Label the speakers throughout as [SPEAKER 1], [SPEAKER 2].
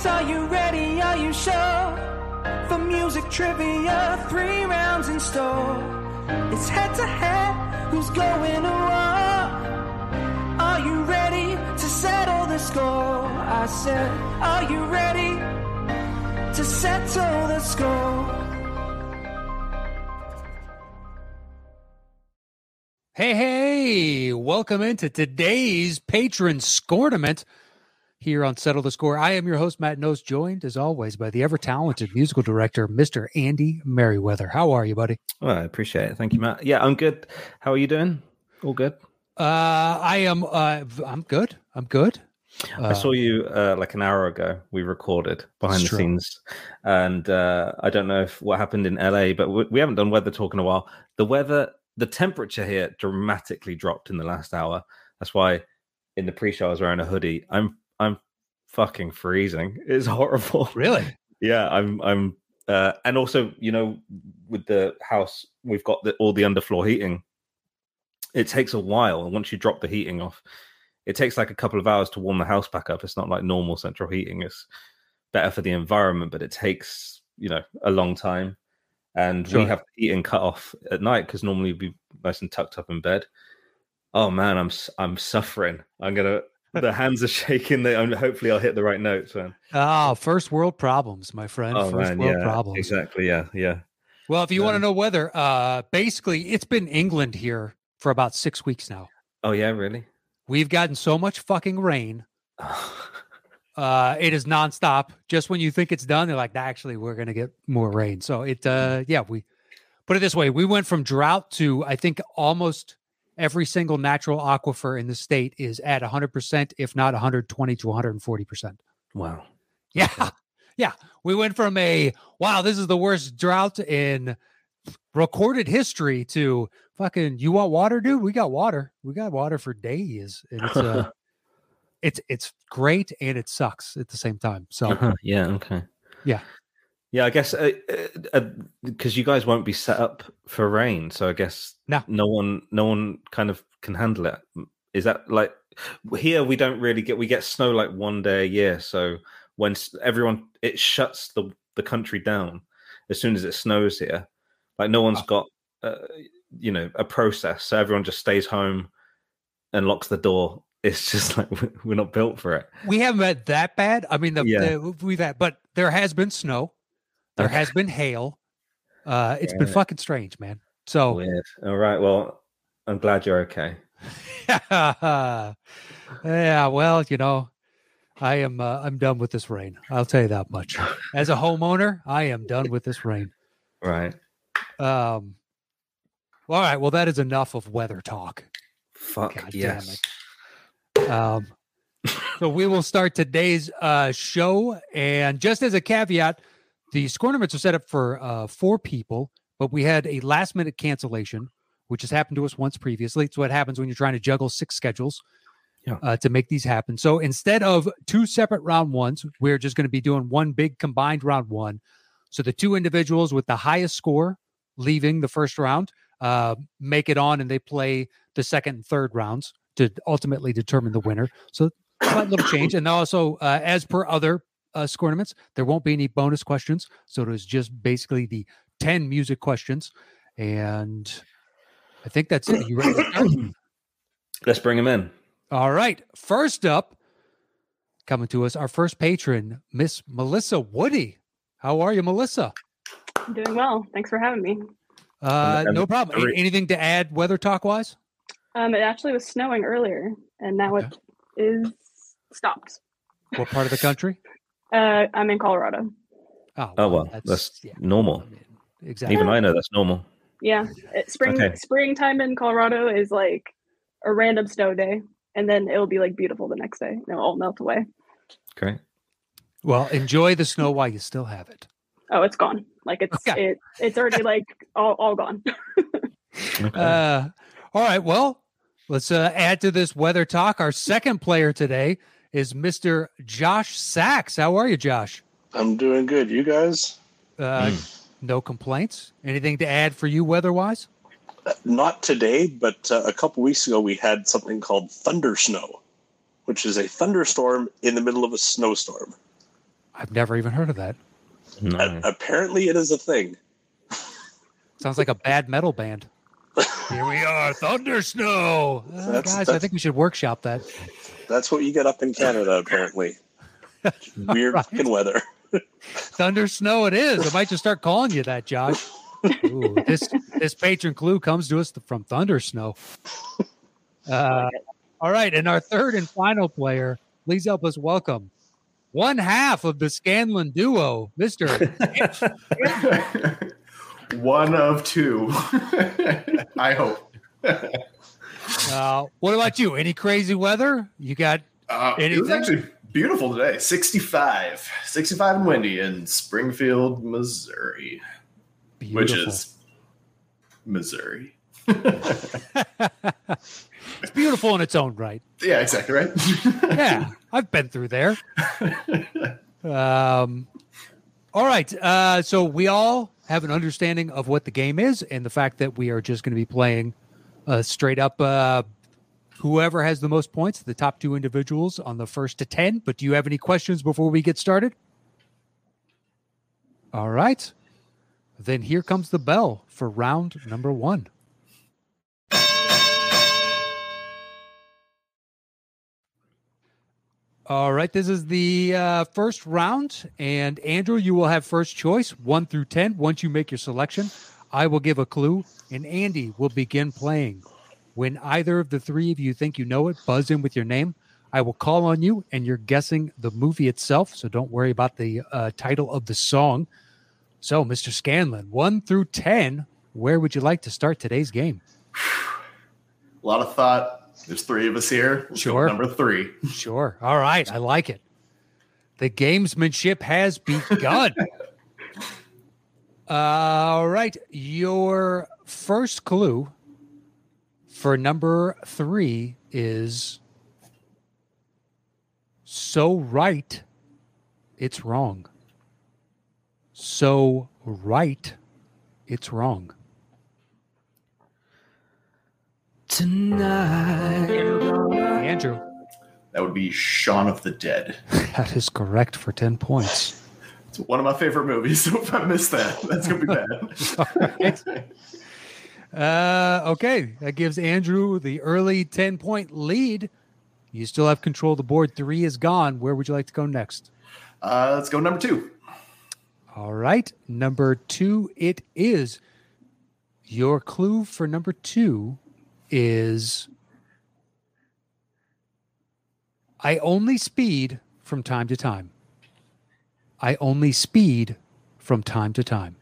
[SPEAKER 1] points. Are you ready? Are you sure? For music trivia, three rounds in store. It's head to head. Who's going to war? Are you ready to settle the score? I said, Are you ready to settle the score?
[SPEAKER 2] Hey, hey, welcome into today's patron scornament here on Settle the Score. I am your host, Matt Knost, joined as always by the ever talented musical director, Mr. Andy Merryweather. How are you, buddy?
[SPEAKER 3] Well, I appreciate it. Thank you, Matt. Yeah, I'm good. How are you doing? All good?
[SPEAKER 2] Uh, I am, uh, I'm good. I'm good.
[SPEAKER 3] Uh, I saw you uh, like an hour ago. We recorded behind the
[SPEAKER 2] true.
[SPEAKER 3] scenes, and uh, I don't know if what happened in LA, but we, we haven't done weather talk in a while. The weather, the temperature here dramatically dropped in the last hour. That's why in the pre-show I was wearing a hoodie. I'm I'm fucking freezing. It's horrible.
[SPEAKER 2] Really?
[SPEAKER 3] Yeah, I'm I'm uh and also, you know, with the house we've got the, all the underfloor heating. It takes a while and once you drop the heating off, it takes like a couple of hours to warm the house back up. It's not like normal central heating. It's better for the environment, but it takes, you know, a long time. And
[SPEAKER 2] Sure.
[SPEAKER 3] we have the heating cut off at night because normally we'd be nice and tucked up in bed. Oh man, I'm I'm suffering. I'm gonna the hands are shaking. They, hopefully, I'll hit the right notes, man.
[SPEAKER 2] Oh, first world problems, my friend.
[SPEAKER 3] Oh
[SPEAKER 2] first
[SPEAKER 3] man,
[SPEAKER 2] world
[SPEAKER 3] yeah,
[SPEAKER 2] problems.
[SPEAKER 3] exactly. Yeah, yeah.
[SPEAKER 2] Well, if you want to know weather, uh, basically, it's been England here for about six weeks now.
[SPEAKER 3] Oh yeah, really?
[SPEAKER 2] We've gotten so much fucking rain. Uh, it is nonstop. Just when you think it's done, they're like, actually, we're going to get more rain. So it, uh, yeah, we put it this way: we went from drought to I think almost every single natural aquifer in the state is at 100%, if not 120 to 140%.
[SPEAKER 3] wow.
[SPEAKER 2] Yeah. Yeah. We went from a wow, this is the worst drought in recorded history to fucking you want water, dude? We got water. We got water for days. And it's uh it's it's great and it sucks at the same time. So
[SPEAKER 3] Uh-huh, Yeah. Okay.
[SPEAKER 2] Yeah.
[SPEAKER 3] Yeah. I guess uh, uh, uh, because you guys won't be set up for rain, so I guess
[SPEAKER 2] No.
[SPEAKER 3] no one, no one kind of can handle it. Is that like here? We don't really get. We get snow like one day a year. So when everyone it shuts the the country down as soon as it snows here. Like no one's got, uh, you know, a process. So everyone just stays home and locks the door. It's just like we're not built for it.
[SPEAKER 2] we haven't had that bad. I mean, the,
[SPEAKER 3] Yeah.
[SPEAKER 2] the we've had, but there has been snow, there
[SPEAKER 3] Okay.
[SPEAKER 2] has been hail. Uh, it's been fucking strange, man. So
[SPEAKER 3] Weird. All right. Well, I'm glad you're okay.
[SPEAKER 2] yeah, well, you know, I am uh, I'm done with this rain. I'll tell you that much. As a homeowner, I am done with this rain.
[SPEAKER 3] Right.
[SPEAKER 2] Um all right, well that is enough of weather talk.
[SPEAKER 3] Fuck
[SPEAKER 2] God damn
[SPEAKER 3] yes.
[SPEAKER 2] Um so we will start today's uh show and just as a caveat, the scornaments are set up for uh four people, but we had a last minute cancellation which has happened to us once previously. It's what happens when you're trying to juggle six schedules.
[SPEAKER 3] Yeah.
[SPEAKER 2] uh, to make these happen. So instead of two separate round ones, we're just going to be doing one big combined round one. So the two individuals with the highest score leaving the first round uh, make it on and they play the second and third rounds to ultimately determine the winner. So slight little change. And also, uh, as per other uh, scornaments, there won't be any bonus questions. So it is just basically the 10 music questions. And I think that's it. You ready?
[SPEAKER 3] Let's bring him in.
[SPEAKER 2] All right. First up, coming to us, our first patron, Miss Melissa Woody. How are you, Melissa?
[SPEAKER 4] I'm doing well. Thanks for having me.
[SPEAKER 2] Uh, no problem. A- anything to add weather talk wise?
[SPEAKER 4] Um, it actually was snowing earlier, and now it is stopped.
[SPEAKER 2] What part of the country?
[SPEAKER 4] Uh, I'm in Colorado.
[SPEAKER 2] Oh,
[SPEAKER 3] Oh well, that's,
[SPEAKER 2] yeah,
[SPEAKER 3] normal.
[SPEAKER 2] I mean, exactly.
[SPEAKER 3] Even I know that's normal.
[SPEAKER 4] Yeah, it, spring
[SPEAKER 3] Okay.
[SPEAKER 4] springtime in Colorado is like a random snow day, and then it'll be like beautiful the next day. and It'll all melt away.
[SPEAKER 3] Great.
[SPEAKER 2] Well, enjoy the snow while you still have it.
[SPEAKER 4] Oh, it's gone. Like it's
[SPEAKER 2] Okay.
[SPEAKER 4] it it's already like all, all gone.
[SPEAKER 3] Okay.
[SPEAKER 2] Uh, all right. Well, let's uh, add to this weather talk. Our second player today is Mr. Josh Saxe. How are you, Josh?
[SPEAKER 5] I'm doing good. You guys?
[SPEAKER 2] Uh, No complaints. Anything to add for you weather wise?
[SPEAKER 5] Uh, Not today, but uh, a couple weeks ago we had something called thunder snow, which is a thunderstorm in the middle of a snowstorm.
[SPEAKER 2] I've never even heard of that.
[SPEAKER 3] No.
[SPEAKER 5] A- apparently, it is a thing.
[SPEAKER 2] Sounds like a bad metal band. Here we are, Thunder Snow. Uh,
[SPEAKER 5] That's-
[SPEAKER 2] guys, I
[SPEAKER 5] that's-
[SPEAKER 2] think we should workshop that.
[SPEAKER 5] That's what you get up in Canada, apparently. Weird
[SPEAKER 2] Right.
[SPEAKER 5] fucking weather.
[SPEAKER 2] Thunder Snow it is. I might just start calling you that, Josh. Ooh, this this patron clue comes to us from Thunder Snow. Uh, all right, and our third and final player, please help us welcome one half of the Scanlon duo, Mister.
[SPEAKER 6] One of two. I hope.
[SPEAKER 2] Uh, what about you? Any crazy weather? You got
[SPEAKER 6] Uh, it was actually beautiful today. 65. 65 and windy in Springfield, Missouri,
[SPEAKER 2] beautiful.
[SPEAKER 6] which is Missouri.
[SPEAKER 2] it's beautiful in its own right.
[SPEAKER 6] yeah, exactly right.
[SPEAKER 2] Yeah, I've been through there. Um, all right. Uh, so we all have an understanding of what the game is and the fact that we are just going to be playing uh, straight up uh, whoever has the most points, the top two individuals on the first to 10. But do you have any questions before we get started? All right. Then here comes the bell for round number one. All right, this is the uh, first round, and Andrew, you will have first choice, one through ten. Once you make your selection, I will give a clue, and Andy will begin playing. When either of the three of you think you know it, buzz in with your name. I will call on you, and you're guessing the movie itself, so don't worry about the uh, title of the song. So, Mr. Scanlon, one through ten, where would you like to start today's game?
[SPEAKER 6] A lot of thought. There's three of us here. Let's
[SPEAKER 2] Sure.
[SPEAKER 6] Number three.
[SPEAKER 2] Sure. All right. I like it. The gamesmanship has begun. All right. Your first clue for number three is so right, it's wrong. So right, it's wrong.
[SPEAKER 1] Tonight.
[SPEAKER 2] Andrew,
[SPEAKER 6] That would be Shaun of the Dead.
[SPEAKER 2] that is correct for 10 points.
[SPEAKER 6] One of my favorite movies. So if I miss that, that's gonna be bad.
[SPEAKER 2] Uh, okay, that gives Andrew the early 10 point lead. You still have control of the board. Three is gone. Where would you like to go next?
[SPEAKER 6] Uh, let's go number two.
[SPEAKER 2] All right, number two, it is. Your clue for number two is I only speed from time to time. I only speed from time to time.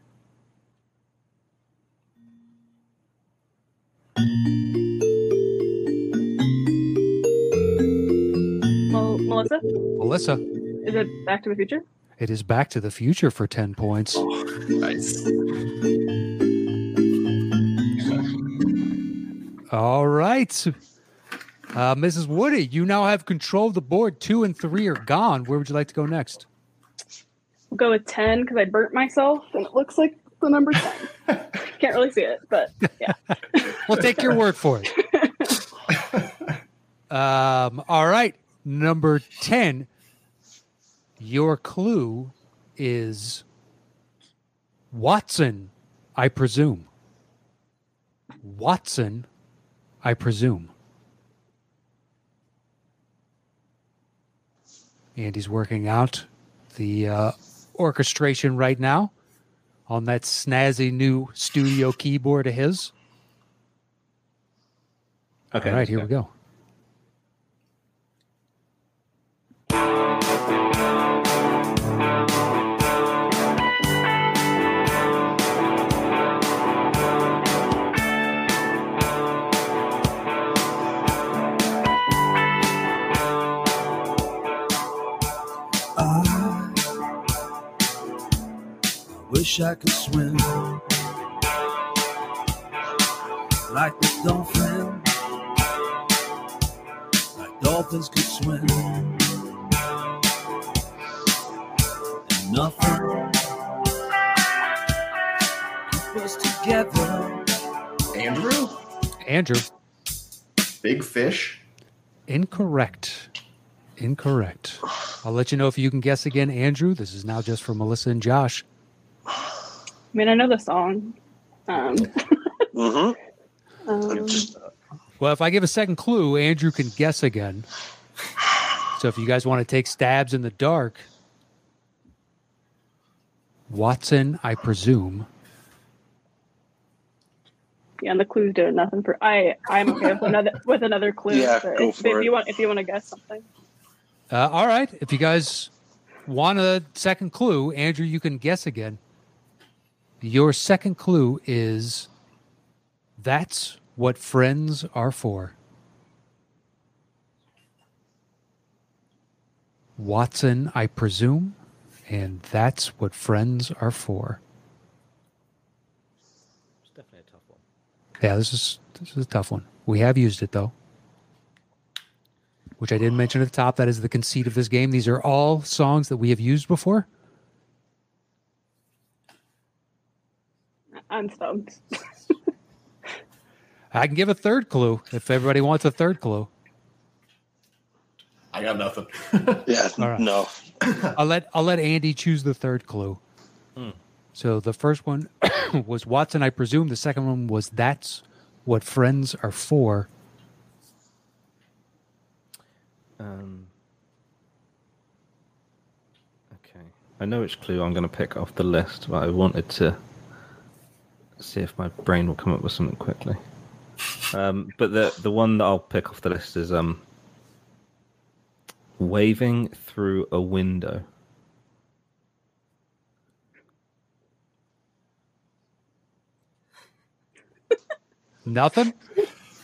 [SPEAKER 4] Mel- Melissa,
[SPEAKER 2] Melissa,
[SPEAKER 4] is it Back to the Future?
[SPEAKER 2] it is Back to the Future for 10 points.
[SPEAKER 6] Nice.
[SPEAKER 2] All right. Uh, Mrs. Woody, you now have control of the board. Two and three are gone. Where would you like to go next?
[SPEAKER 4] We'll go with 10 because I burnt myself and it looks like the number 10. Can't really see it, but yeah.
[SPEAKER 2] We'll take your word for it. Um, all right. Number 10. Your clue is Watson, I presume. Watson, I presume. Andy's working out the uh, orchestration right now on that snazzy new studio keyboard of his.
[SPEAKER 3] Okay.
[SPEAKER 2] All right, here we go.
[SPEAKER 1] Wish I could swim like the dolphin, like dolphins could swim. And nothing keep us together.
[SPEAKER 6] Andrew,
[SPEAKER 2] Andrew,
[SPEAKER 6] Big Fish.
[SPEAKER 2] incorrect. Incorrect. I'll let you know if you can guess again, Andrew. This is now just for Melissa and Josh.
[SPEAKER 4] I mean, I know the song. Um,
[SPEAKER 5] Mm-hmm.
[SPEAKER 4] um,
[SPEAKER 5] Just,
[SPEAKER 2] Well, if I give a second clue, Andrew can guess again. So if you guys want to take stabs in the dark, Watson, I presume.
[SPEAKER 4] yeah, and the clues doing nothing for. I I'm okay with another with another clue.
[SPEAKER 5] Yeah, go
[SPEAKER 4] if,
[SPEAKER 5] for
[SPEAKER 4] if
[SPEAKER 5] it.
[SPEAKER 4] you want if you want to guess something.
[SPEAKER 2] Uh, all right. If you guys want a second clue, Andrew, you can guess again. Your second clue is that's what friends are for. Watson, I presume, and that's what friends are for.
[SPEAKER 3] It's definitely a tough one.
[SPEAKER 2] Yeah, this is this is a tough one. We have used it though. Which I didn't mention at the top. That is the conceit of this game. These are all songs that we have used before.
[SPEAKER 4] I'm stumped.
[SPEAKER 2] I can give a third clue if everybody wants a third clue.
[SPEAKER 6] I got nothing.
[SPEAKER 5] yeah,
[SPEAKER 2] All right.
[SPEAKER 5] no.
[SPEAKER 2] I'll let I'll let Andy choose the third clue. So the first one was Watson, I presume. The second one was that's what friends are for.
[SPEAKER 3] Um, okay. I know which clue I'm going to pick off the list, but I wanted to see if my brain will come up with something quickly. Um, but the the one that I'll pick off the list is um, waving through a window.
[SPEAKER 2] Nothing.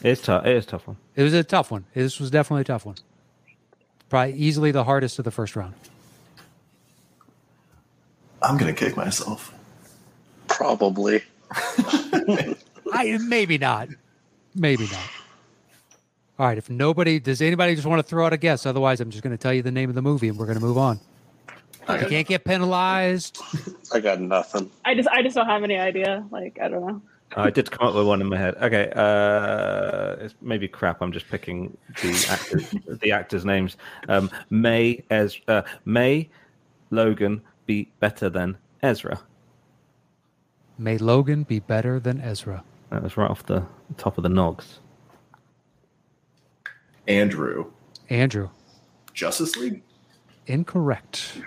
[SPEAKER 3] It's tough. It is a tough one.
[SPEAKER 2] It was a tough one. This was definitely a tough one. Probably easily the hardest of the first round.
[SPEAKER 6] I'm gonna kick myself.
[SPEAKER 5] Probably.
[SPEAKER 2] I maybe not. Maybe not. All right. If nobody does anybody just want to throw out a guess? Otherwise, I'm just going to tell you the name of the movie and we're going to move on.
[SPEAKER 6] I
[SPEAKER 2] You can't get penalized.
[SPEAKER 5] I got nothing.
[SPEAKER 4] I just I just don't have any idea. Like I don't know.
[SPEAKER 3] I did come up with one in my head. Okay, uh, it's maybe crap. I'm just picking the actors, the actors' names. Um, May Ez, uh, May Logan be better than Ezra.
[SPEAKER 2] May Logan be better than Ezra.
[SPEAKER 3] That was right off the top of the nogs.
[SPEAKER 6] Andrew.
[SPEAKER 2] Andrew,
[SPEAKER 6] Justice League?
[SPEAKER 2] incorrect.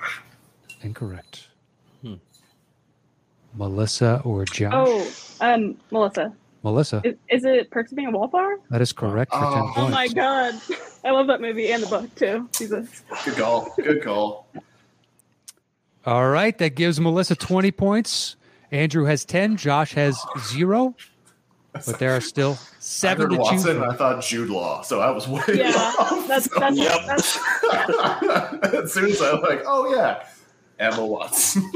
[SPEAKER 2] Incorrect. Melissa or Josh?
[SPEAKER 4] Oh, um, Melissa,
[SPEAKER 2] Melissa,
[SPEAKER 4] is, is it Perks of Being a Wallflower?
[SPEAKER 2] that is correct for 10
[SPEAKER 6] Oh.
[SPEAKER 2] points.
[SPEAKER 4] Oh my god, I love that movie and the book too. Jesus.
[SPEAKER 6] Good call. Good call.
[SPEAKER 2] All right, that gives Melissa 20 points. Andrew has 10. Josh has zero. But there are still
[SPEAKER 6] I
[SPEAKER 2] seven
[SPEAKER 6] heard
[SPEAKER 2] to choose
[SPEAKER 6] Watson.
[SPEAKER 2] from.
[SPEAKER 6] I thought Jude Law, so I was way
[SPEAKER 4] Yeah,
[SPEAKER 6] off.
[SPEAKER 4] that's
[SPEAKER 6] So-
[SPEAKER 4] that's,
[SPEAKER 5] Yep.
[SPEAKER 4] that's
[SPEAKER 6] as soon as I was like, oh yeah, Emma Watson.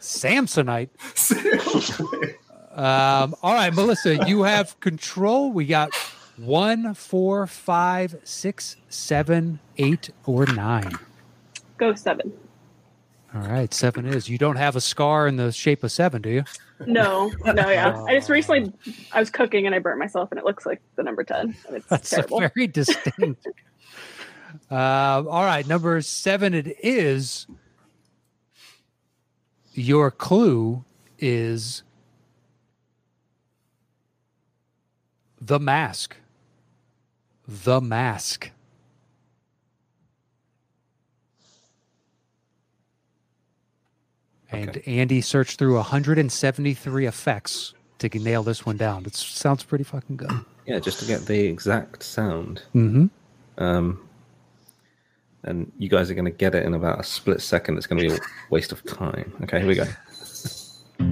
[SPEAKER 2] Samsonite.
[SPEAKER 6] Seriously.
[SPEAKER 2] Um, all right, Melissa, you have control. We got one, four, five, six, seven, eight, or nine.
[SPEAKER 4] go seven.
[SPEAKER 2] All right, seven is. You don't have a scar in the shape of seven, do you?
[SPEAKER 4] No, no, yeah. I just recently I was cooking and I burnt myself and it looks like the number ten. It's
[SPEAKER 2] That's
[SPEAKER 4] terrible.
[SPEAKER 2] very distinct. uh, all right, number seven it is. Your clue is the mask. The mask. And
[SPEAKER 3] Okay.
[SPEAKER 2] Andy searched through 173 effects to nail this one down. It sounds pretty fucking good.
[SPEAKER 3] Yeah, just to get the exact sound.
[SPEAKER 2] Mm-hmm.
[SPEAKER 3] Um, and you guys are going to get it in about a split second. It's going to be a waste of time. Okay, here we go.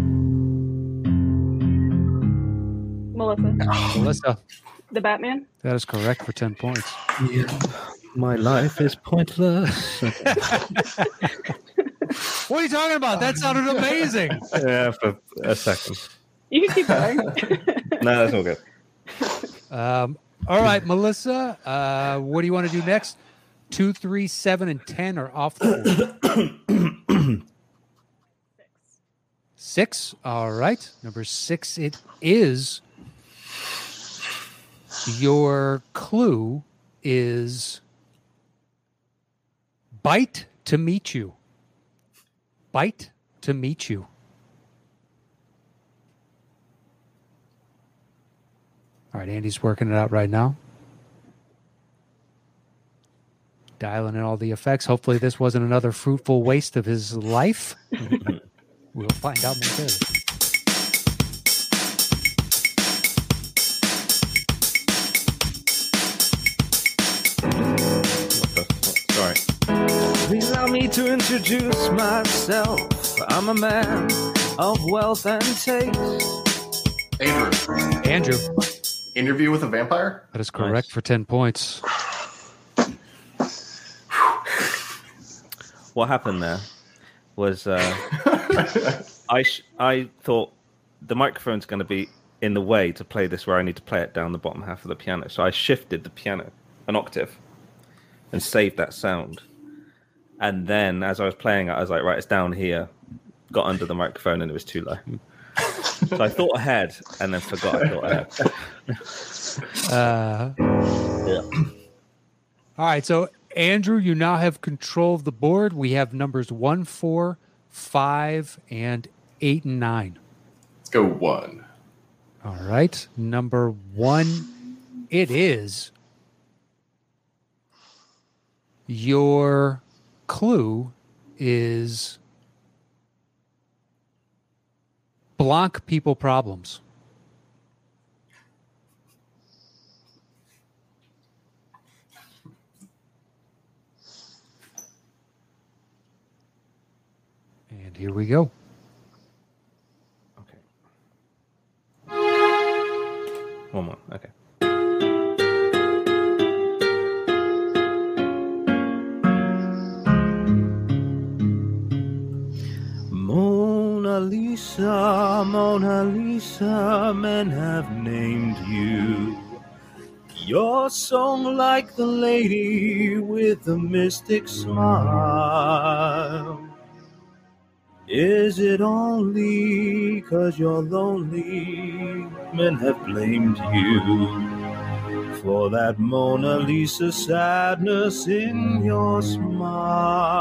[SPEAKER 4] Melissa,
[SPEAKER 2] Melissa,
[SPEAKER 4] the Batman.
[SPEAKER 2] that is correct for 10 points.
[SPEAKER 3] My life is pointless.
[SPEAKER 2] What are you talking about? That sounded amazing.
[SPEAKER 3] yeah, for a second.
[SPEAKER 4] You can keep going.
[SPEAKER 3] No, that's all good.
[SPEAKER 2] Um, all right, Melissa, uh, what do you want to do next? Two, three, seven, and 10 are off the board. Six. All right. Number six, it is. Your clue is Bite to meet you. Bite to meet you. All right, Andy's working it out right now. Dialing in all the effects. Hopefully, this wasn't another fruitful waste of his life. we'll find out momentarily.
[SPEAKER 3] What
[SPEAKER 1] to introduce myself. I'm a man of wealth and taste.
[SPEAKER 6] Andrew,
[SPEAKER 2] Andrew,
[SPEAKER 6] interview with a vampire?
[SPEAKER 2] that is correct for 10 points.
[SPEAKER 3] What happened there was uh, I sh- I thought the microphone's going to be in the way to play this where I need to play it down the bottom half of the piano. So I shifted the piano an octave and saved that sound. And then as I was playing it, I was like, right, it's down here. Got under the microphone and it was too low. so I thought ahead and then forgot I thought ahead.
[SPEAKER 2] Uh,
[SPEAKER 3] Yeah.
[SPEAKER 2] all right, so Andrew, you now have control of the board. We have numbers one, four, five, and eight and nine.
[SPEAKER 6] Let's go one.
[SPEAKER 2] All right, number one, it is your clue is block people problems. And here we go.
[SPEAKER 3] Okay. One more. Okay.
[SPEAKER 1] Mona Lisa, Mona Lisa, men have named you. Your song like the lady with the mystic smile. Is it only cause you're lonely? Men have blamed you for that Mona Lisa sadness in your smile.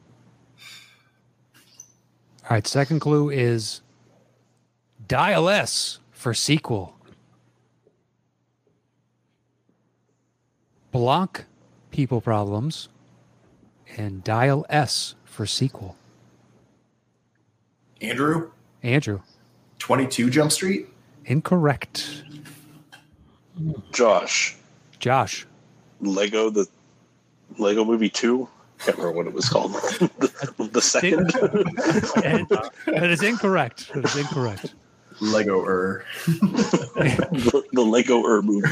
[SPEAKER 2] All right, second clue is dial S for sequel. Block people problems and dial S for sequel.
[SPEAKER 6] Andrew,
[SPEAKER 2] Andrew,
[SPEAKER 6] 22 Jump Street?
[SPEAKER 2] incorrect.
[SPEAKER 5] Josh,
[SPEAKER 2] Josh,
[SPEAKER 5] Lego the Lego Movie Two. Can't remember what it was called. the, the second.
[SPEAKER 2] that is incorrect. That is incorrect.
[SPEAKER 6] Lego Er.
[SPEAKER 5] the, the Lego Er movie.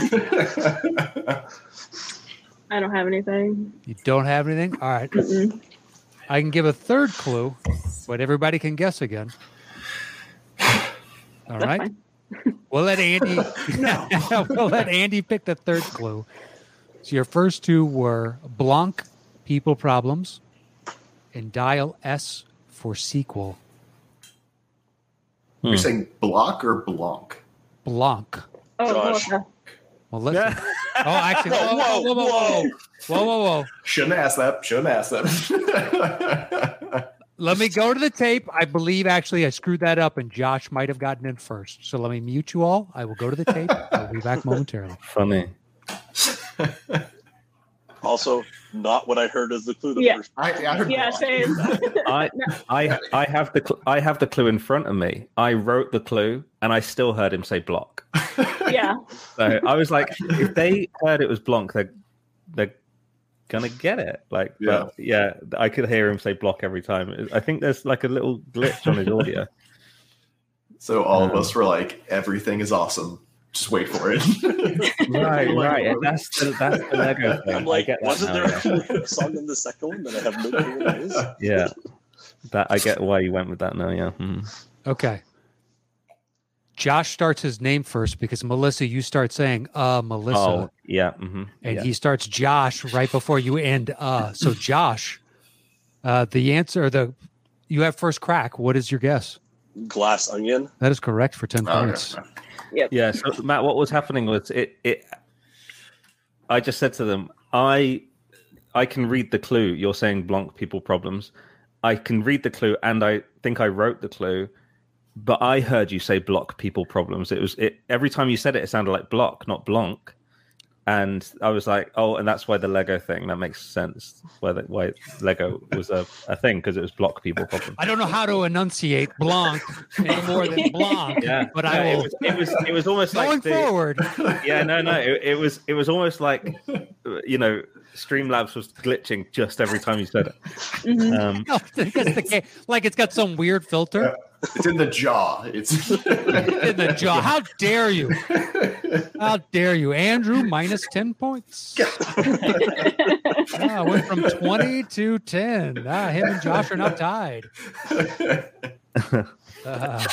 [SPEAKER 4] I don't have anything.
[SPEAKER 2] You don't have anything? All right.
[SPEAKER 4] Mm-mm.
[SPEAKER 2] I can give a third clue, but everybody can guess again. All
[SPEAKER 4] That's
[SPEAKER 2] right.
[SPEAKER 4] fine.
[SPEAKER 2] We'll let Andy. we'll let Andy pick the third clue. So your first two were Blanc people problems and dial S for sequel. Hmm.
[SPEAKER 6] You're saying block or Blanc?
[SPEAKER 2] Blanc.
[SPEAKER 4] Oh,
[SPEAKER 5] Josh.
[SPEAKER 2] Well, let's. oh, actually, whoa, whoa, whoa, whoa, whoa, whoa, whoa, whoa.
[SPEAKER 6] Shouldn't ask that. Shouldn't ask that.
[SPEAKER 2] Let me go to the tape. I believe actually I screwed that up, and Josh might have gotten in first. So let me mute you all. I will go to the tape. I'll be back momentarily.
[SPEAKER 3] Funny.
[SPEAKER 5] Also, not what I heard as the clue. The
[SPEAKER 4] Yeah.
[SPEAKER 5] first.
[SPEAKER 6] I, I heard
[SPEAKER 4] Yeah, same.
[SPEAKER 3] I I I have the cl- I have the clue in front of me. I wrote the clue, and I still heard him say block.
[SPEAKER 4] yeah.
[SPEAKER 3] So I was like, if they heard it was Blanc, they're they're gonna get it. Like,
[SPEAKER 6] Yeah.
[SPEAKER 3] but yeah, I could hear him say block every time. I think there's like a little glitch on his audio.
[SPEAKER 6] So all of
[SPEAKER 3] Um,
[SPEAKER 6] us were like, everything is awesome. Just wait for it.
[SPEAKER 3] right, right. And that's the that's the Lego thing.
[SPEAKER 5] I'm like, wasn't
[SPEAKER 3] now,
[SPEAKER 5] there a song in the second one that I have no clue what it is?
[SPEAKER 3] Yeah. That I get why you went with that now. Yeah. Mhm.
[SPEAKER 2] Okay. Josh starts his name first because Melissa, you start saying uh Melissa.
[SPEAKER 3] Oh, yeah. hmm
[SPEAKER 2] and
[SPEAKER 3] yeah.
[SPEAKER 2] he starts Josh right before you end uh. So Josh, uh the answer the you have first crack. What is your guess?
[SPEAKER 5] Glass onion.
[SPEAKER 2] That is correct for 10
[SPEAKER 6] Okay.
[SPEAKER 2] points.
[SPEAKER 3] Yeah. So Matt, what was happening was it. It. I just said to them, I, I can read the clue. You're saying Blanc people problems. I can read the clue, and I think I wrote the clue, but I heard you say block people problems. It was it every time you said it, it sounded like block, not Blanc. And I was like, oh, and that's why the Lego thing that makes sense. Why the, why Lego was a, a thing because it was block people problem.
[SPEAKER 2] I don't know how to enunciate Blanc any more than Blanc,
[SPEAKER 3] Yeah,
[SPEAKER 2] but
[SPEAKER 3] no,
[SPEAKER 2] I
[SPEAKER 3] it was, it was it was almost
[SPEAKER 2] Going
[SPEAKER 3] like the,
[SPEAKER 2] forward,
[SPEAKER 3] yeah, no, no. It, it was it was almost like you know, Streamlabs was glitching just every time you said it.
[SPEAKER 4] Mhm.
[SPEAKER 3] Um,
[SPEAKER 2] no, because the ga- like it's got some weird filter
[SPEAKER 6] It's in the jaw. It's
[SPEAKER 2] in the jaw. How dare you? How dare you, Andrew? Minus ten points. Ah, went from twenty to ten. Ah, him and Josh are now tied. Uh,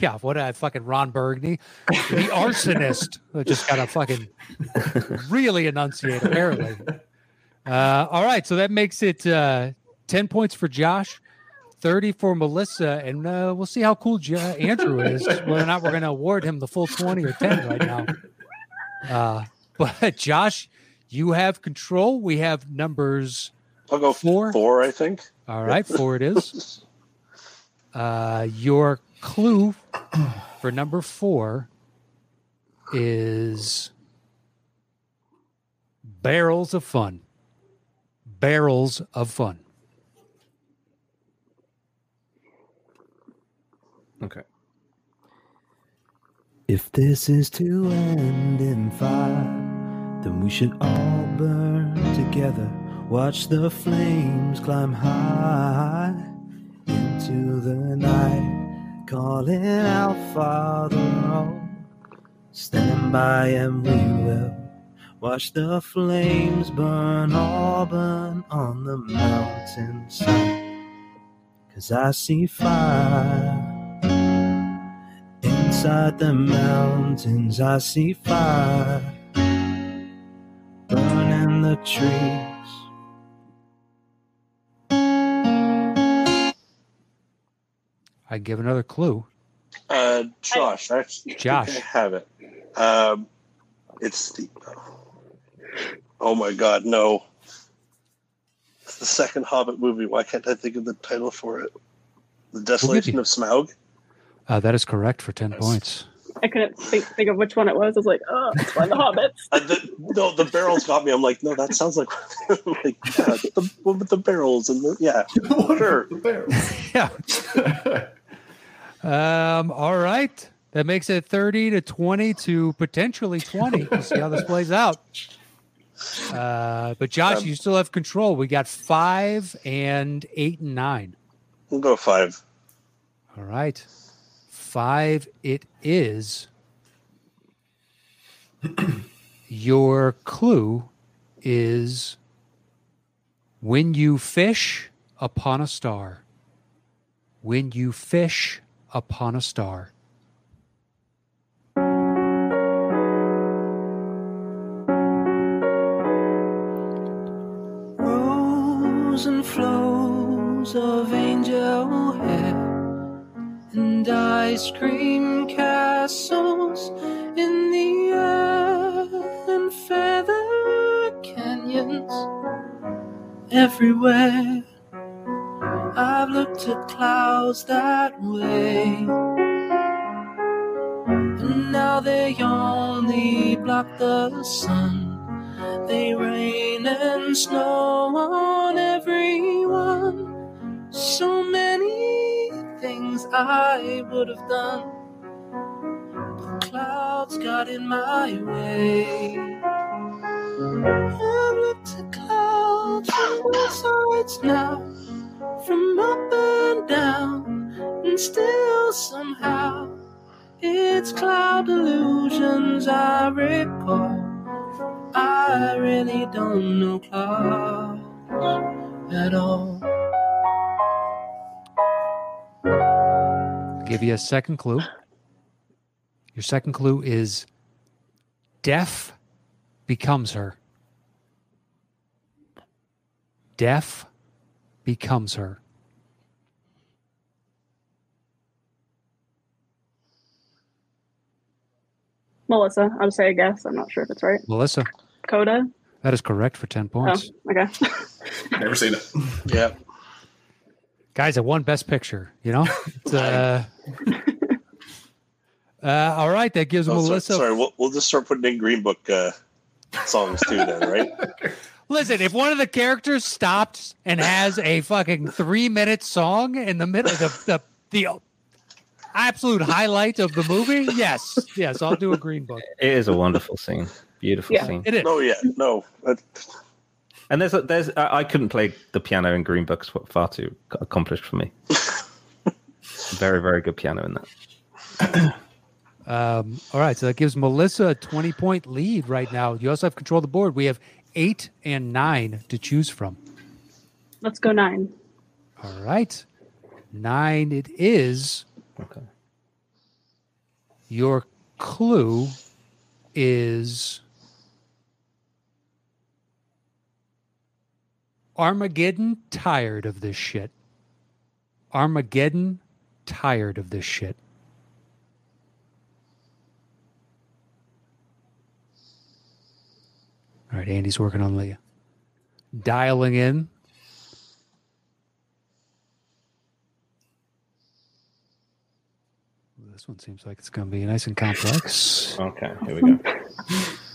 [SPEAKER 2] yeah, what a fucking Ron Burgundy, the arsonist, that just got a fucking really enunciate apparently. Uh, all right, so that makes it uh, ten points for Josh, thirty for Melissa, and uh, we'll see how cool Jo- Andrew is. Whether or not we're going to award him the full twenty or ten right now. Uh, but Josh, you have control. We have numbers.
[SPEAKER 5] I'll go
[SPEAKER 2] Four?
[SPEAKER 5] Four, I think.
[SPEAKER 2] All right, four it is. Uh, your clue for number four is barrels of fun. Barrels of fun.
[SPEAKER 3] Okay.
[SPEAKER 1] If this is to end in fire, then we should all burn together. Watch the flames climb high into the night, calling out, Father, oh, stand by and we will watch the flames burn, all burn on the mountainside. Cause I see fire. Inside the mountains, I see fire burning the trees.
[SPEAKER 2] I give another clue.
[SPEAKER 5] Uh, Josh, I actually
[SPEAKER 2] Josh.
[SPEAKER 5] I have it. Um, it's the. Oh my God, no! It's the second Hobbit movie. Why can't I think of the title for it? The Desolation
[SPEAKER 2] you-
[SPEAKER 5] of Smaug.
[SPEAKER 2] Uh, that is correct for 10
[SPEAKER 6] Nice.
[SPEAKER 2] points.
[SPEAKER 4] I couldn't think, think of which one it was. I was like, oh, it's one of the hobbits.
[SPEAKER 5] Uh, the, no, the barrels got me. I'm like, no, that sounds like, like yeah, the one with the barrels and the yeah. Sure.
[SPEAKER 6] The barrels.
[SPEAKER 2] Yeah. Um, all right. That makes it 30 to 20 to potentially 20. We'll see how this plays out. Uh, but Josh,
[SPEAKER 5] Um,
[SPEAKER 2] you still have control. We got five and eight and nine.
[SPEAKER 5] We'll go five.
[SPEAKER 2] All right. Five it is. Your clue is when you fish upon a star. When you fish upon a star.
[SPEAKER 1] And ice cream castles in the air and feather canyons everywhere. I've looked at clouds that way, and now they only block the sun. They rain and snow on everyone. So many things I would have done. The clouds got in my way. I've looked at clouds from all sides now, from up and down, and still somehow it's cloud illusions I recall. I really don't know clouds at all.
[SPEAKER 2] Give you a second clue. Your second clue is deaf becomes her. Deaf becomes her.
[SPEAKER 4] Melissa, I'll say a guess. I'm not sure if it's right.
[SPEAKER 2] Melissa,
[SPEAKER 4] Coda.
[SPEAKER 2] that is correct for 10
[SPEAKER 4] Oh,
[SPEAKER 2] points.
[SPEAKER 4] okay.
[SPEAKER 6] Never seen it.
[SPEAKER 5] Yeah.
[SPEAKER 2] Guys, I won best picture, you know? It's, uh, uh, all right, that gives
[SPEAKER 5] Oh, so-
[SPEAKER 2] Melissa.
[SPEAKER 5] sorry, we'll, we'll just start putting in Green Book uh, songs too, then, right?
[SPEAKER 2] Listen, if one of the characters stops and has a fucking three minute song in the middle of the, the, the absolute highlight of the movie, yes, yes, I'll do a green book.
[SPEAKER 3] It is a wonderful scene. Beautiful
[SPEAKER 4] Yeah.
[SPEAKER 3] scene.
[SPEAKER 2] It is.
[SPEAKER 5] No, yeah, no. Uh,
[SPEAKER 3] And there's a, there's I I couldn't play the piano in Green Book. It's far too accomplished for me. very very good piano in that.
[SPEAKER 2] Um, all right, so that gives Melissa a 20 point lead right now. You also have control of the board. We have eight and nine to choose from.
[SPEAKER 4] Let's go nine.
[SPEAKER 2] All right. Nine it is.
[SPEAKER 3] Okay.
[SPEAKER 2] Your clue is Armageddon tired of this shit. Armageddon tired of this shit. All right, Andy's working on the dialing in. This one seems like it's going to be nice and complex.
[SPEAKER 3] Okay. Here we go.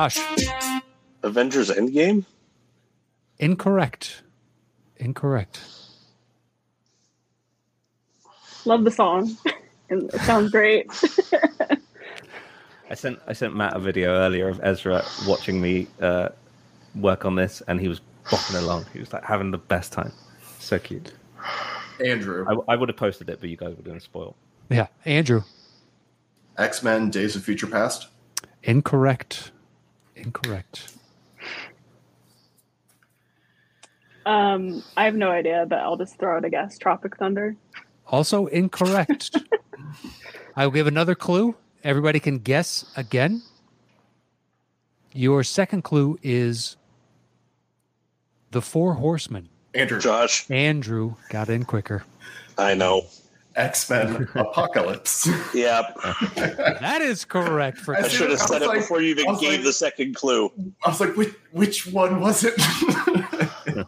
[SPEAKER 5] Josh, Avengers Endgame?
[SPEAKER 2] incorrect. Incorrect.
[SPEAKER 4] Love the song. And it sounds great.
[SPEAKER 3] I sent I sent Matt a video earlier of Ezra watching me uh, work on this, and he was bopping along. He was like having the best time. So cute.
[SPEAKER 6] Andrew,
[SPEAKER 3] I, I would have posted it, but you guys were going to spoil.
[SPEAKER 2] Yeah, Andrew,
[SPEAKER 6] X Men: Days of Future Past.
[SPEAKER 2] incorrect. Incorrect.
[SPEAKER 4] Um, I have no idea, but I'll just throw out a guess. Tropic Thunder.
[SPEAKER 2] Also incorrect. I will give another clue. Everybody can guess again. Your second clue is the Four Horsemen.
[SPEAKER 6] Andrew,
[SPEAKER 5] Josh,
[SPEAKER 2] Andrew got in quicker.
[SPEAKER 5] I know.
[SPEAKER 6] X Men: Apocalypse.
[SPEAKER 5] Yeah,
[SPEAKER 2] That is correct for
[SPEAKER 5] I should have said it
[SPEAKER 6] like-
[SPEAKER 5] before you even gave
[SPEAKER 6] like-
[SPEAKER 5] the second clue.
[SPEAKER 6] I was like, which, which one was it?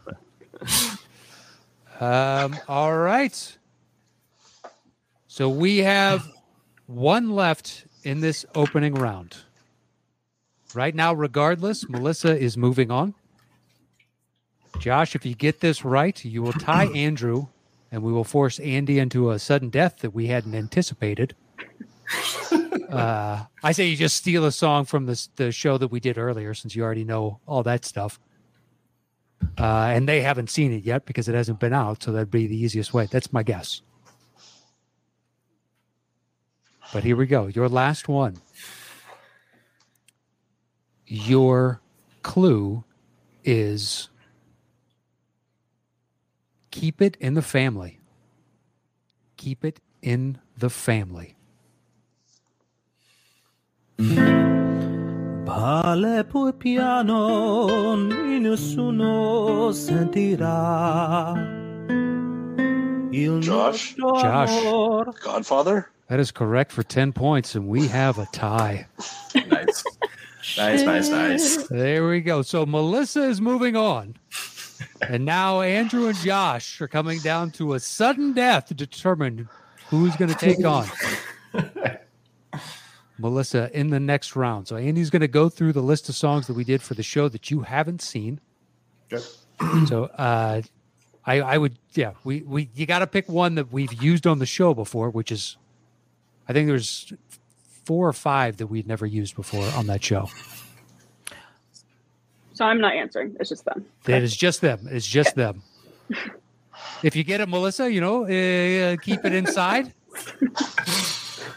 [SPEAKER 2] Um, all right. So we have one left in this opening round. Right now, regardless, Melissa is moving on. Josh, if you get this right, you will tie Andrew, and we will force Andy into a sudden death that we hadn't anticipated. Uh, I say you just steal a song from the, the show that we did earlier, since you already know all that stuff uh, and they haven't seen it yet because it hasn't been out. So that'd be the easiest way. That's my guess. But here we go. Your last one. Your clue is keep it in the family. Keep it in the family.
[SPEAKER 1] Parle poi piano, nessuno sentirà. Il
[SPEAKER 5] Josh?
[SPEAKER 1] nostro
[SPEAKER 2] Josh.
[SPEAKER 5] Godfather?
[SPEAKER 2] That is correct for 10 points, and we have a tie.
[SPEAKER 6] nice, nice, nice, nice.
[SPEAKER 2] There we go. So Melissa is moving on. And now Andrew and Josh are coming down to a sudden death to determine who's going to take on Melissa in the next round. So Andy's going to go through the list of songs that we did for the show that you haven't seen.
[SPEAKER 6] Good.
[SPEAKER 2] So uh, I, I would, yeah, we, we you got to pick one that we've used on the show before, which is, I think there's four or five that we'd never used before on that show.
[SPEAKER 4] So I'm not answering. It's just them.
[SPEAKER 2] It is just them. It's just them. If you get it, Melissa, you know, uh, keep it inside.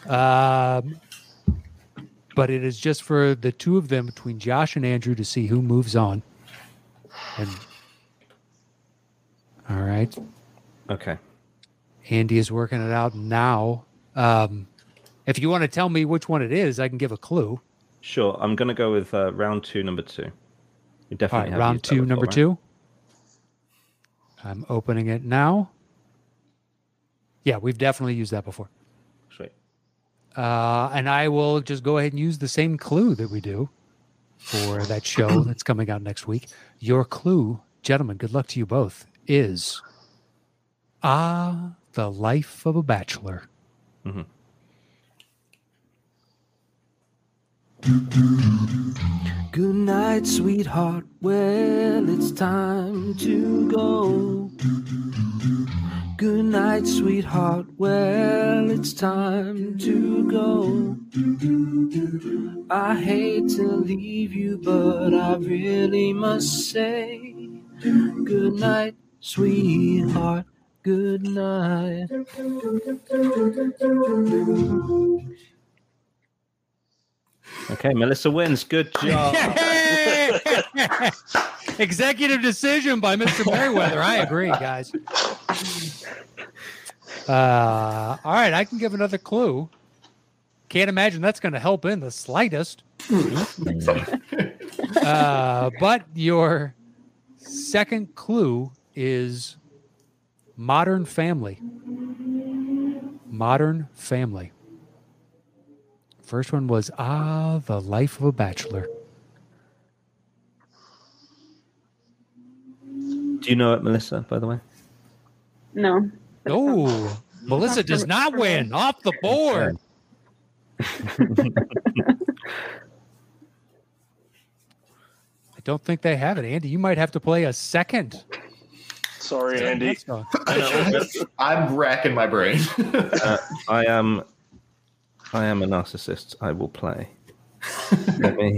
[SPEAKER 2] Um, but it is just for the two of them between Josh and Andrew to see who moves on. And all right,
[SPEAKER 3] Okay.
[SPEAKER 2] Andy is working it out now. Um, if you want to tell me which one it is, I can give a clue.
[SPEAKER 3] Sure. I'm going to go with uh, round two, number two. We definitely
[SPEAKER 2] right,
[SPEAKER 3] have
[SPEAKER 2] round two, number
[SPEAKER 3] right?
[SPEAKER 2] two. I'm opening it now. Yeah, we've definitely used that before.
[SPEAKER 3] Sweet.
[SPEAKER 2] Uh, and I will just go ahead and use the same clue that we do for that show that's coming out next week. Your clue, gentlemen, good luck to you both, is Ah, the life of a bachelor.
[SPEAKER 1] Good night, sweetheart. Well, it's time to go. Good night, sweetheart. Well, it's time to go. I hate to leave you, but I really must say, Good night, sweetheart. Good night.
[SPEAKER 3] Okay, Melissa wins. Good job.
[SPEAKER 2] Executive decision by Mr. Merryweather. I agree, guys. Uh, all right, I can give another clue. Can't imagine that's going to help in the slightest. uh, but your second clue is modern family. Modern family. First one was Ah, the life of a bachelor.
[SPEAKER 3] Do you know it, Melissa, by the way?
[SPEAKER 4] No.
[SPEAKER 2] Oh, Melissa does not win off the board. I don't think they have it, Andy. You might have to play a second.
[SPEAKER 5] Sorry, Andy.
[SPEAKER 6] I'm racking my brain.
[SPEAKER 3] I am. I am a narcissist. I will play. Let me.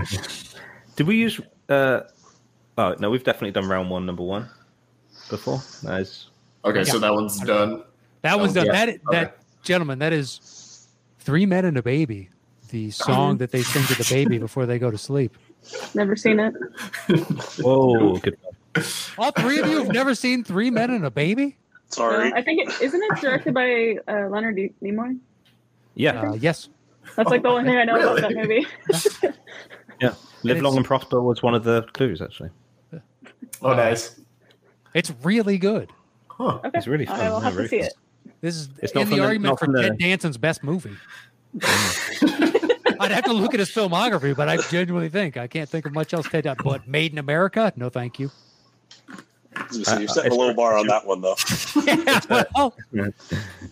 [SPEAKER 3] Did we use? Uh, oh no, we've definitely done round one, number one, before. Nice.
[SPEAKER 6] okay, so that one's done.
[SPEAKER 2] That one's
[SPEAKER 6] Oh,
[SPEAKER 2] done.
[SPEAKER 6] yeah.
[SPEAKER 2] That that gentlemen, that is three men and a baby. The song that they sing to the baby before they go to sleep.
[SPEAKER 4] Never seen it.
[SPEAKER 3] Whoa, good.
[SPEAKER 2] All three of you have never seen Three Men and a Baby?
[SPEAKER 5] Sorry.
[SPEAKER 4] No, I think it isn't it directed by uh, Leonard D- Nimoy.
[SPEAKER 3] Yeah,
[SPEAKER 2] Uh, yes.
[SPEAKER 4] That's like the only thing I know about that movie.
[SPEAKER 3] yeah. Live
[SPEAKER 2] it's-
[SPEAKER 3] long and prosper was one of the clues, actually.
[SPEAKER 6] Oh, nice.
[SPEAKER 2] It's really good.
[SPEAKER 6] Huh.
[SPEAKER 4] Okay.
[SPEAKER 3] It's really fun.
[SPEAKER 4] I will have
[SPEAKER 3] very
[SPEAKER 4] to see
[SPEAKER 3] fun.
[SPEAKER 4] it.
[SPEAKER 2] This is
[SPEAKER 3] It's
[SPEAKER 2] in
[SPEAKER 3] not
[SPEAKER 2] the
[SPEAKER 3] from the-
[SPEAKER 2] argument
[SPEAKER 3] not
[SPEAKER 2] for
[SPEAKER 3] from the-
[SPEAKER 2] Ted Danson's best movie. I'd have to look at his filmography, but I genuinely think I can't think of much else Ted. But Made in America? No, thank you.
[SPEAKER 5] I was gonna say, You're setting a low bar on that one, though.
[SPEAKER 2] Yeah, well,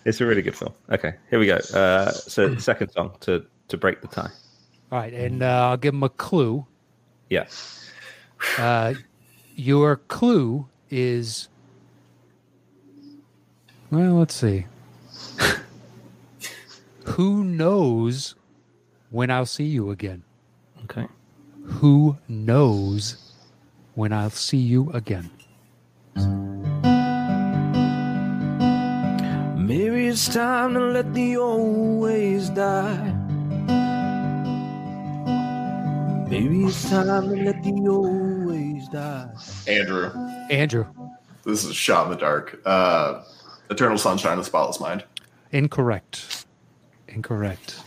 [SPEAKER 3] It's a really good film. Okay, here we go. Uh, so, second song to to break the tie.
[SPEAKER 2] all right, and uh, I'll give him a clue.
[SPEAKER 3] Yeah.
[SPEAKER 2] Uh, your clue is well, let's see. Who knows when I'll see you again?
[SPEAKER 3] Okay.
[SPEAKER 2] Who knows when I'll see you again?
[SPEAKER 1] Maybe it's time to let the old ways die. Maybe it's time to let the old ways die.
[SPEAKER 6] Andrew,
[SPEAKER 2] Andrew,
[SPEAKER 6] this is a shot in the dark. Uh, Eternal Sunshine of the Spotless Mind.
[SPEAKER 2] incorrect. Incorrect.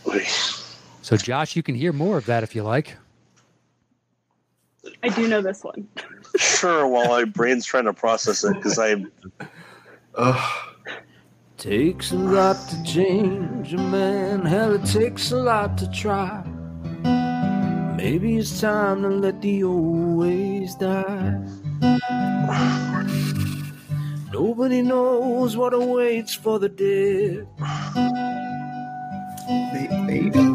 [SPEAKER 2] So, Josh, you can hear more of that if you like.
[SPEAKER 4] I do know this one.
[SPEAKER 5] Sure, while my brain's trying to process it, because I
[SPEAKER 6] Ugh.
[SPEAKER 1] Takes a lot to change a man. Hell, it takes a lot to try. Maybe it's time to let the old ways die. Nobody knows what awaits for the dead.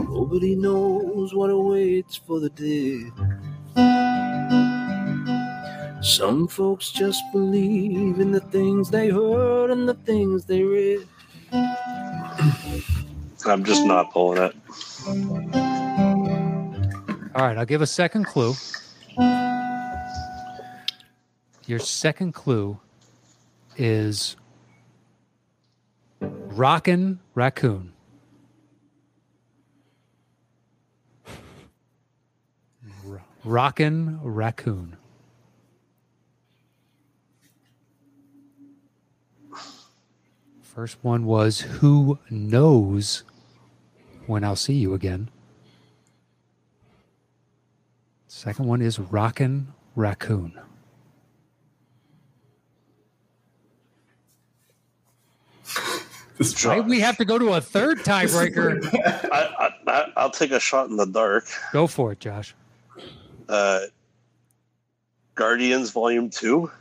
[SPEAKER 1] Nobody knows what awaits for the dead. Some folks just believe in the things they heard and the things they read.
[SPEAKER 5] I'm just not pulling it.
[SPEAKER 2] All right, I'll give a second clue. Your second clue is Rocket Raccoon. Rocket Raccoon. First one was Who Knows When I'll See You Again. Second one is Rocket Raccoon. Why we have to go to a third tiebreaker?
[SPEAKER 5] I, I, I, I'll take a shot in the dark.
[SPEAKER 2] Go for it, Josh.
[SPEAKER 5] Uh, Guardians Volume Two.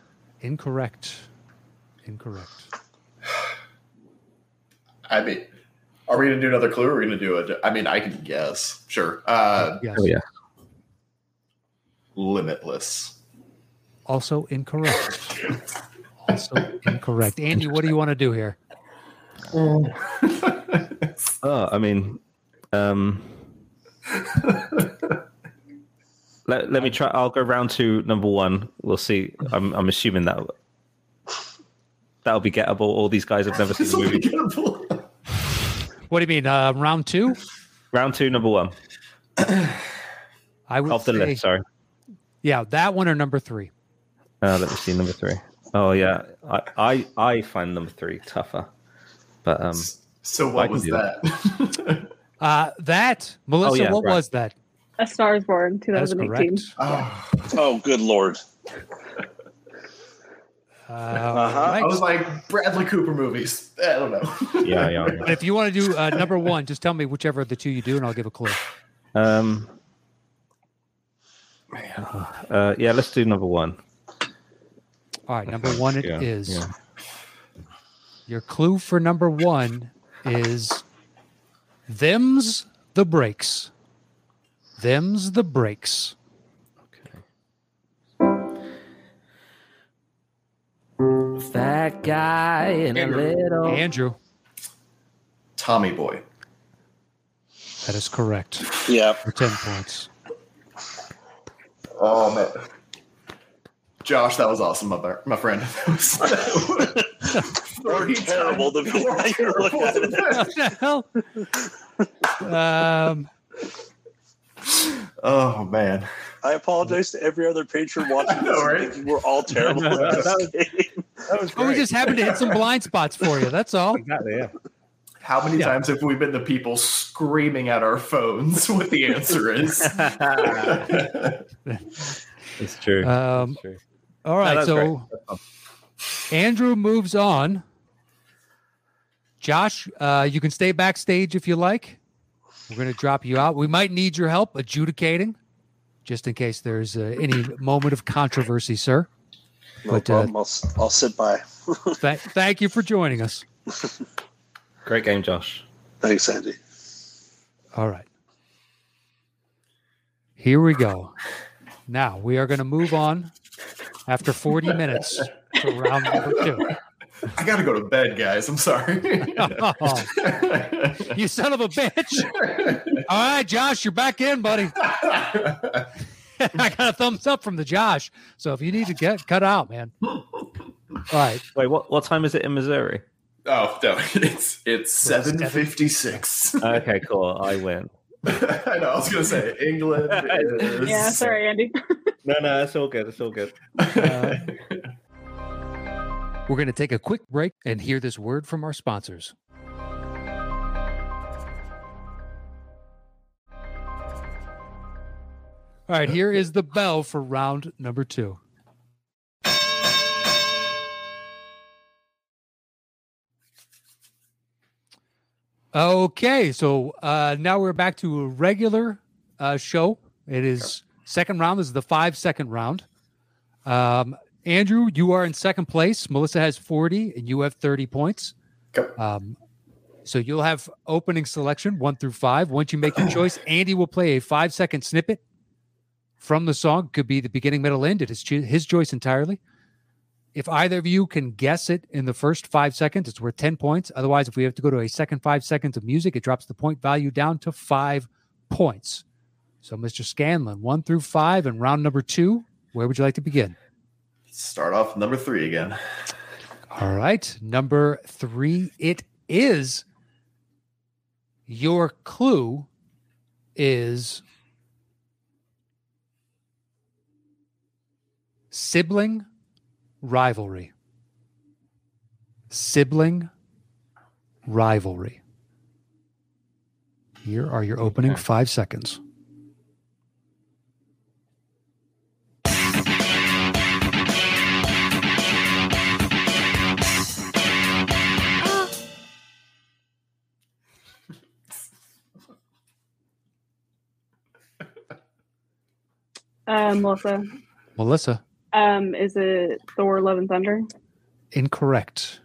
[SPEAKER 2] Incorrect. Incorrect.
[SPEAKER 6] I mean, are we gonna do another clue? Or are we gonna do it? I mean, I can guess. Sure. Uh,
[SPEAKER 2] Yes.
[SPEAKER 3] Oh yeah.
[SPEAKER 6] limitless.
[SPEAKER 2] Also incorrect. Also incorrect. Andy, what do you want to do here?
[SPEAKER 3] Oh, I mean, um, let, let me try. I'll go round to number one. We'll see. I'm I'm assuming that that'll be gettable. All these guys have never seen the movie.
[SPEAKER 6] Unforgettable.
[SPEAKER 2] What do you mean? Uh, round two?
[SPEAKER 3] Round two, number one
[SPEAKER 2] I would
[SPEAKER 3] off the
[SPEAKER 2] say,
[SPEAKER 3] list. Sorry.
[SPEAKER 2] yeah, that one or number three.
[SPEAKER 3] Uh, let me see number three. Oh yeah, I I, I find number three tougher, but um,
[SPEAKER 6] so
[SPEAKER 3] I
[SPEAKER 6] what was
[SPEAKER 3] do
[SPEAKER 6] that?
[SPEAKER 2] Uh, that Melissa,
[SPEAKER 3] yeah,
[SPEAKER 2] what
[SPEAKER 3] right.
[SPEAKER 2] was that?
[SPEAKER 4] A Star is Born, 2018.
[SPEAKER 6] oh,
[SPEAKER 5] Oh, good lord!
[SPEAKER 2] Uh,
[SPEAKER 5] Uh-huh.
[SPEAKER 2] right.
[SPEAKER 6] I was like Bradley Cooper movies. I don't know.
[SPEAKER 3] yeah, yeah.
[SPEAKER 2] But if you want to do uh, number one, just tell me whichever of the two you do, and I'll give a clue.
[SPEAKER 3] Um, uh, yeah, let's do number one.
[SPEAKER 2] All right, number one it is.
[SPEAKER 3] Yeah, yeah.
[SPEAKER 2] Your clue for number one is them's the breaks. Them's the breaks.
[SPEAKER 3] Fat guy in
[SPEAKER 6] Andrew.
[SPEAKER 3] a little.
[SPEAKER 2] Andrew,
[SPEAKER 6] Tommy Boy.
[SPEAKER 2] that is correct
[SPEAKER 5] Yeah,
[SPEAKER 2] for 10 points.
[SPEAKER 6] Oh man. Josh, that was awesome, my, bar- my friend.
[SPEAKER 5] Or terrible, depending
[SPEAKER 6] Or
[SPEAKER 5] how you look at it.
[SPEAKER 2] What the hell? Um,
[SPEAKER 6] oh man.
[SPEAKER 5] I apologize to every other patron watching
[SPEAKER 6] know,
[SPEAKER 5] this.
[SPEAKER 6] right?
[SPEAKER 5] We're all terrible at this game.
[SPEAKER 3] That was
[SPEAKER 2] well, we just happened to hit some blind spots for you. That's all.
[SPEAKER 3] exactly yeah.
[SPEAKER 6] How many
[SPEAKER 2] Yeah.
[SPEAKER 6] times have we been the people screaming at our phones what the answer is?
[SPEAKER 3] It's true.
[SPEAKER 2] Um,
[SPEAKER 3] true.
[SPEAKER 2] all right,
[SPEAKER 3] that's
[SPEAKER 2] so
[SPEAKER 3] great.
[SPEAKER 2] Andrew moves on. Josh, uh, you can stay backstage if you like. We're going to drop you out. We might need your help adjudicating, just in case there's uh, any moment of controversy, sir.
[SPEAKER 5] No
[SPEAKER 2] But, uh,
[SPEAKER 5] problem. I'll, s- I'll sit by.
[SPEAKER 2] Th- thank you for joining us.
[SPEAKER 3] Great game, Josh.
[SPEAKER 5] Thanks, Andy.
[SPEAKER 2] All right. Here we go. Now we are going to move on after 40 minutes to round number two.
[SPEAKER 6] I gotta go to bed, guys. I'm sorry.
[SPEAKER 2] Oh, you son of a bitch. All right, Josh, you're back in, buddy. I got a thumbs up from the Josh. So if you need to get cut out, man. All right.
[SPEAKER 3] Wait, what what time is it in Missouri?
[SPEAKER 6] oh no, it's it's seven fifty six.
[SPEAKER 3] Okay, cool. I win.
[SPEAKER 6] I know. I was gonna say England. Is,
[SPEAKER 4] Yeah, sorry, Andy.
[SPEAKER 3] No, no, it's all good. It's all good.
[SPEAKER 2] Uh, We're going to take a quick break and hear this word from our sponsors. All right, here is the bell for round number two. Okay, so uh, now we're back to a regular uh, show. It is second round. This is the five second round. Um, Andrew, you are in second place. Melissa has 40 and you have 30 points.
[SPEAKER 6] Okay.
[SPEAKER 2] Um, so you'll have opening selection one through five. Once you make your choice, Andy will play a five second snippet from the song. Could be the beginning, middle, end. It is his choice entirely. If either of you can guess it in the first five seconds, it's worth 10 points. Otherwise, if we have to go to a second five seconds of music, it drops the point value down to five points. So, Mr. Scanlon, one through five and round number two, where would you like to begin?
[SPEAKER 6] Start off number three again.
[SPEAKER 2] All right. Number three, it is your clue is sibling rivalry. Sibling rivalry. Here are your opening
[SPEAKER 3] Okay.
[SPEAKER 2] five seconds.
[SPEAKER 4] Um, Melissa,
[SPEAKER 2] Melissa,
[SPEAKER 4] um, is it Thor: Love and Thunder?
[SPEAKER 2] incorrect.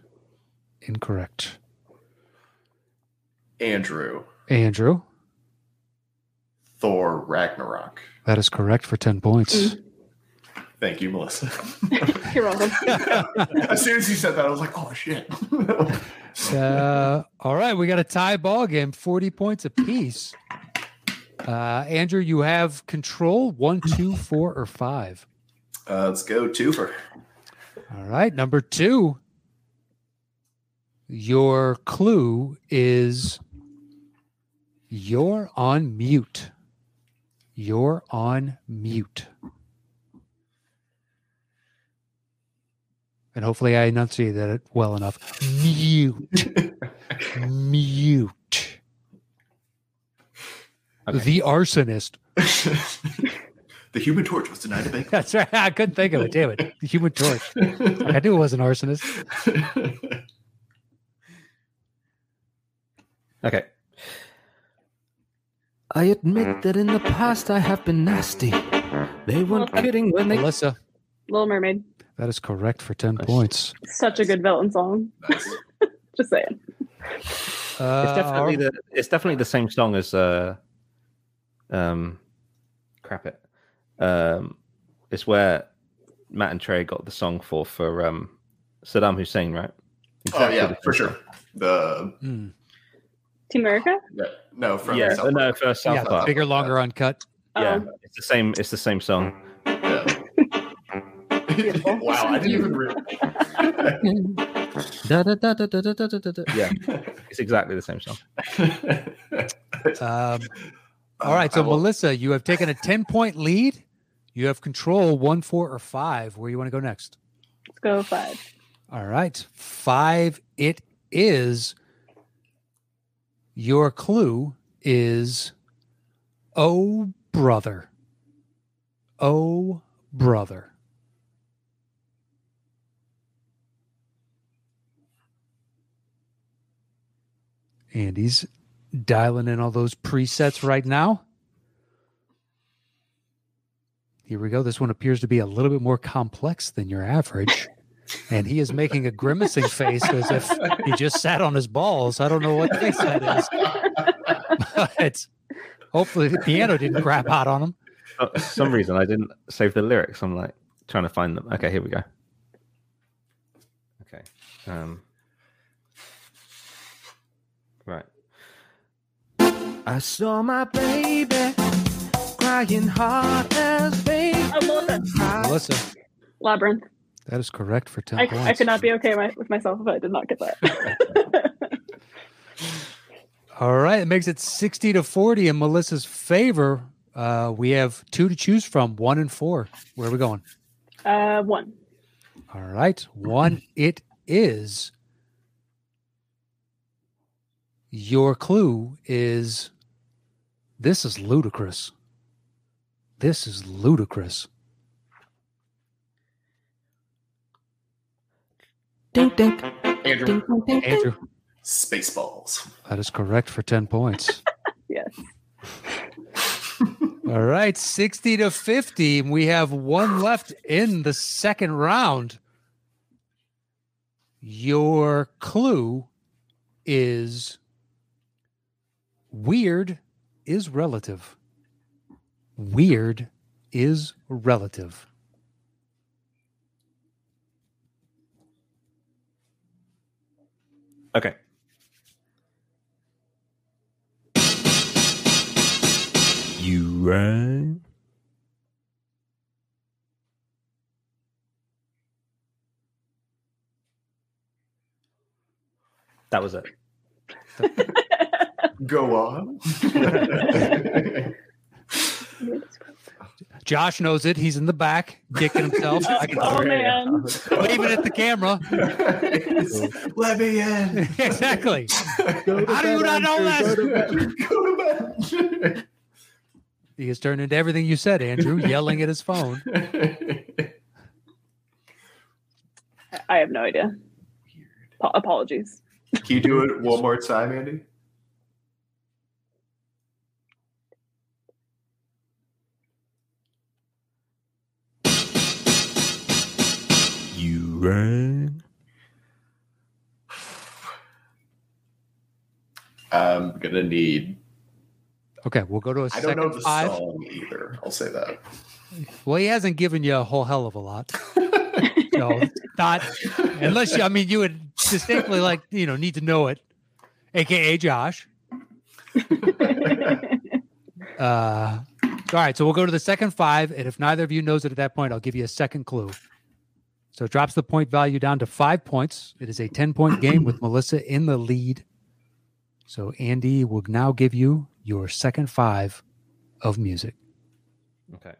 [SPEAKER 2] Incorrect.
[SPEAKER 6] Andrew,
[SPEAKER 2] Andrew,
[SPEAKER 6] Thor Ragnarok.
[SPEAKER 2] that is correct for 10 points.
[SPEAKER 6] Thank you, Melissa.
[SPEAKER 4] You're welcome.
[SPEAKER 6] as soon as you said that, I was like, oh shit.
[SPEAKER 2] Uh, all right, we got a tie ball game, 40 points apiece. Uh, Andrew, you have control one, two, four, or five.
[SPEAKER 6] Uh, let's go two for
[SPEAKER 2] All right, number two. Your clue is you're on mute. You're on mute. And hopefully I enunciated it well enough. Mute. mute.
[SPEAKER 3] Okay.
[SPEAKER 2] The arsonist.
[SPEAKER 6] the Human Torch was denied a bank.
[SPEAKER 2] That's right. I couldn't think of it. Damn it. The human torch. I knew it was an arsonist.
[SPEAKER 3] Okay.
[SPEAKER 1] I admit that in the past I have been nasty. They weren't kidding when they.
[SPEAKER 2] Melissa,
[SPEAKER 4] Little Mermaid.
[SPEAKER 2] that is correct for 10
[SPEAKER 3] Nice.
[SPEAKER 2] points.
[SPEAKER 4] Such a good villain song.
[SPEAKER 6] Nice.
[SPEAKER 4] Just saying.
[SPEAKER 2] Uh,
[SPEAKER 3] It's definitely the it's definitely the same song as uh um crap it. Um it's where Matt and Trey got the song for for um Saddam Hussein, right?
[SPEAKER 6] Oh yeah, for sure. The
[SPEAKER 2] Hmm.
[SPEAKER 4] Team America?
[SPEAKER 6] no, no from
[SPEAKER 3] Yeah,
[SPEAKER 6] South
[SPEAKER 3] no,
[SPEAKER 6] Park.
[SPEAKER 3] for South
[SPEAKER 2] yeah,
[SPEAKER 3] Park.
[SPEAKER 2] bigger, longer, uncut.
[SPEAKER 3] Yeah,
[SPEAKER 4] Oh,
[SPEAKER 3] it's the same. It's the same song.
[SPEAKER 6] Yeah. Wow, I didn't even. Re-
[SPEAKER 1] Da, da, da, da, da, da, da, da, da.
[SPEAKER 3] Yeah, it's exactly the same song.
[SPEAKER 2] Um, all right. So,
[SPEAKER 6] will-
[SPEAKER 2] Melissa, you have taken a 10 point lead. You have control one, four, or five. Where you want to go next?
[SPEAKER 4] let's go five.
[SPEAKER 2] All right. Five, it is. Your clue is Oh, brother. Oh, brother. Andy's dialing in all those presets right now. Here we go. This one appears to be a little bit more complex than your average. And he is making a grimacing face as if he just sat on his balls. I don't know what face that is. But hopefully the piano didn't crap out on him.
[SPEAKER 3] For some reason, I didn't save the lyrics. I'm like trying to find them. Okay, here we go. Okay. Um. Right.
[SPEAKER 1] I saw my baby crying hard as baby.
[SPEAKER 4] Oh, Melissa.
[SPEAKER 2] Melissa,
[SPEAKER 4] Labyrinth.
[SPEAKER 2] that is correct for 10
[SPEAKER 4] I,
[SPEAKER 2] points.
[SPEAKER 4] I could not be okay my, with myself if I did not get that.
[SPEAKER 2] All right. It makes it 60 to 40 in Melissa's favor. Uh, we have two to choose from one and four. Where are we going?
[SPEAKER 4] uh, one.
[SPEAKER 2] All right. One, it is. Your clue is this is ludicrous. This is ludicrous.
[SPEAKER 1] Dink, dink,
[SPEAKER 6] Andrew,
[SPEAKER 1] dink, dink, dink.
[SPEAKER 2] Andrew,
[SPEAKER 6] Spaceballs.
[SPEAKER 2] that is correct for 10 points.
[SPEAKER 4] Yes.
[SPEAKER 2] All right. 60 to 50. We have one left in the second round. Your clue is weird is relative weird is relative.
[SPEAKER 3] Okay. You run. That was it.
[SPEAKER 6] Go on.
[SPEAKER 2] Josh knows it. He's in the back, dicking himself. I can
[SPEAKER 4] oh
[SPEAKER 2] see
[SPEAKER 4] man.
[SPEAKER 2] him waving at the camera.
[SPEAKER 6] Let me in.
[SPEAKER 2] exactly. How do you not know that?
[SPEAKER 6] Go to bed.
[SPEAKER 2] He has turned into everything you said, Andrew, yelling at his phone.
[SPEAKER 4] I have no idea. Pa- apologies.
[SPEAKER 6] Can you do it one more time, Andy?
[SPEAKER 3] You rang.
[SPEAKER 6] I'm gonna need.
[SPEAKER 2] Okay, we'll go to a
[SPEAKER 6] I
[SPEAKER 2] second
[SPEAKER 6] don't know the
[SPEAKER 2] five.
[SPEAKER 6] song either. I'll say that.
[SPEAKER 2] Well, he hasn't given you a whole hell of a lot. So not unless you I mean you would distinctly like, you know, need to know it. AKA Josh. Uh all right, so we'll go to the second five, and if neither of you knows it at that point, I'll give you a second clue. So it drops the point value down to five points. It is a 10 point game with Melissa in the lead. So Andy will now give you your second five of music.
[SPEAKER 3] Okay.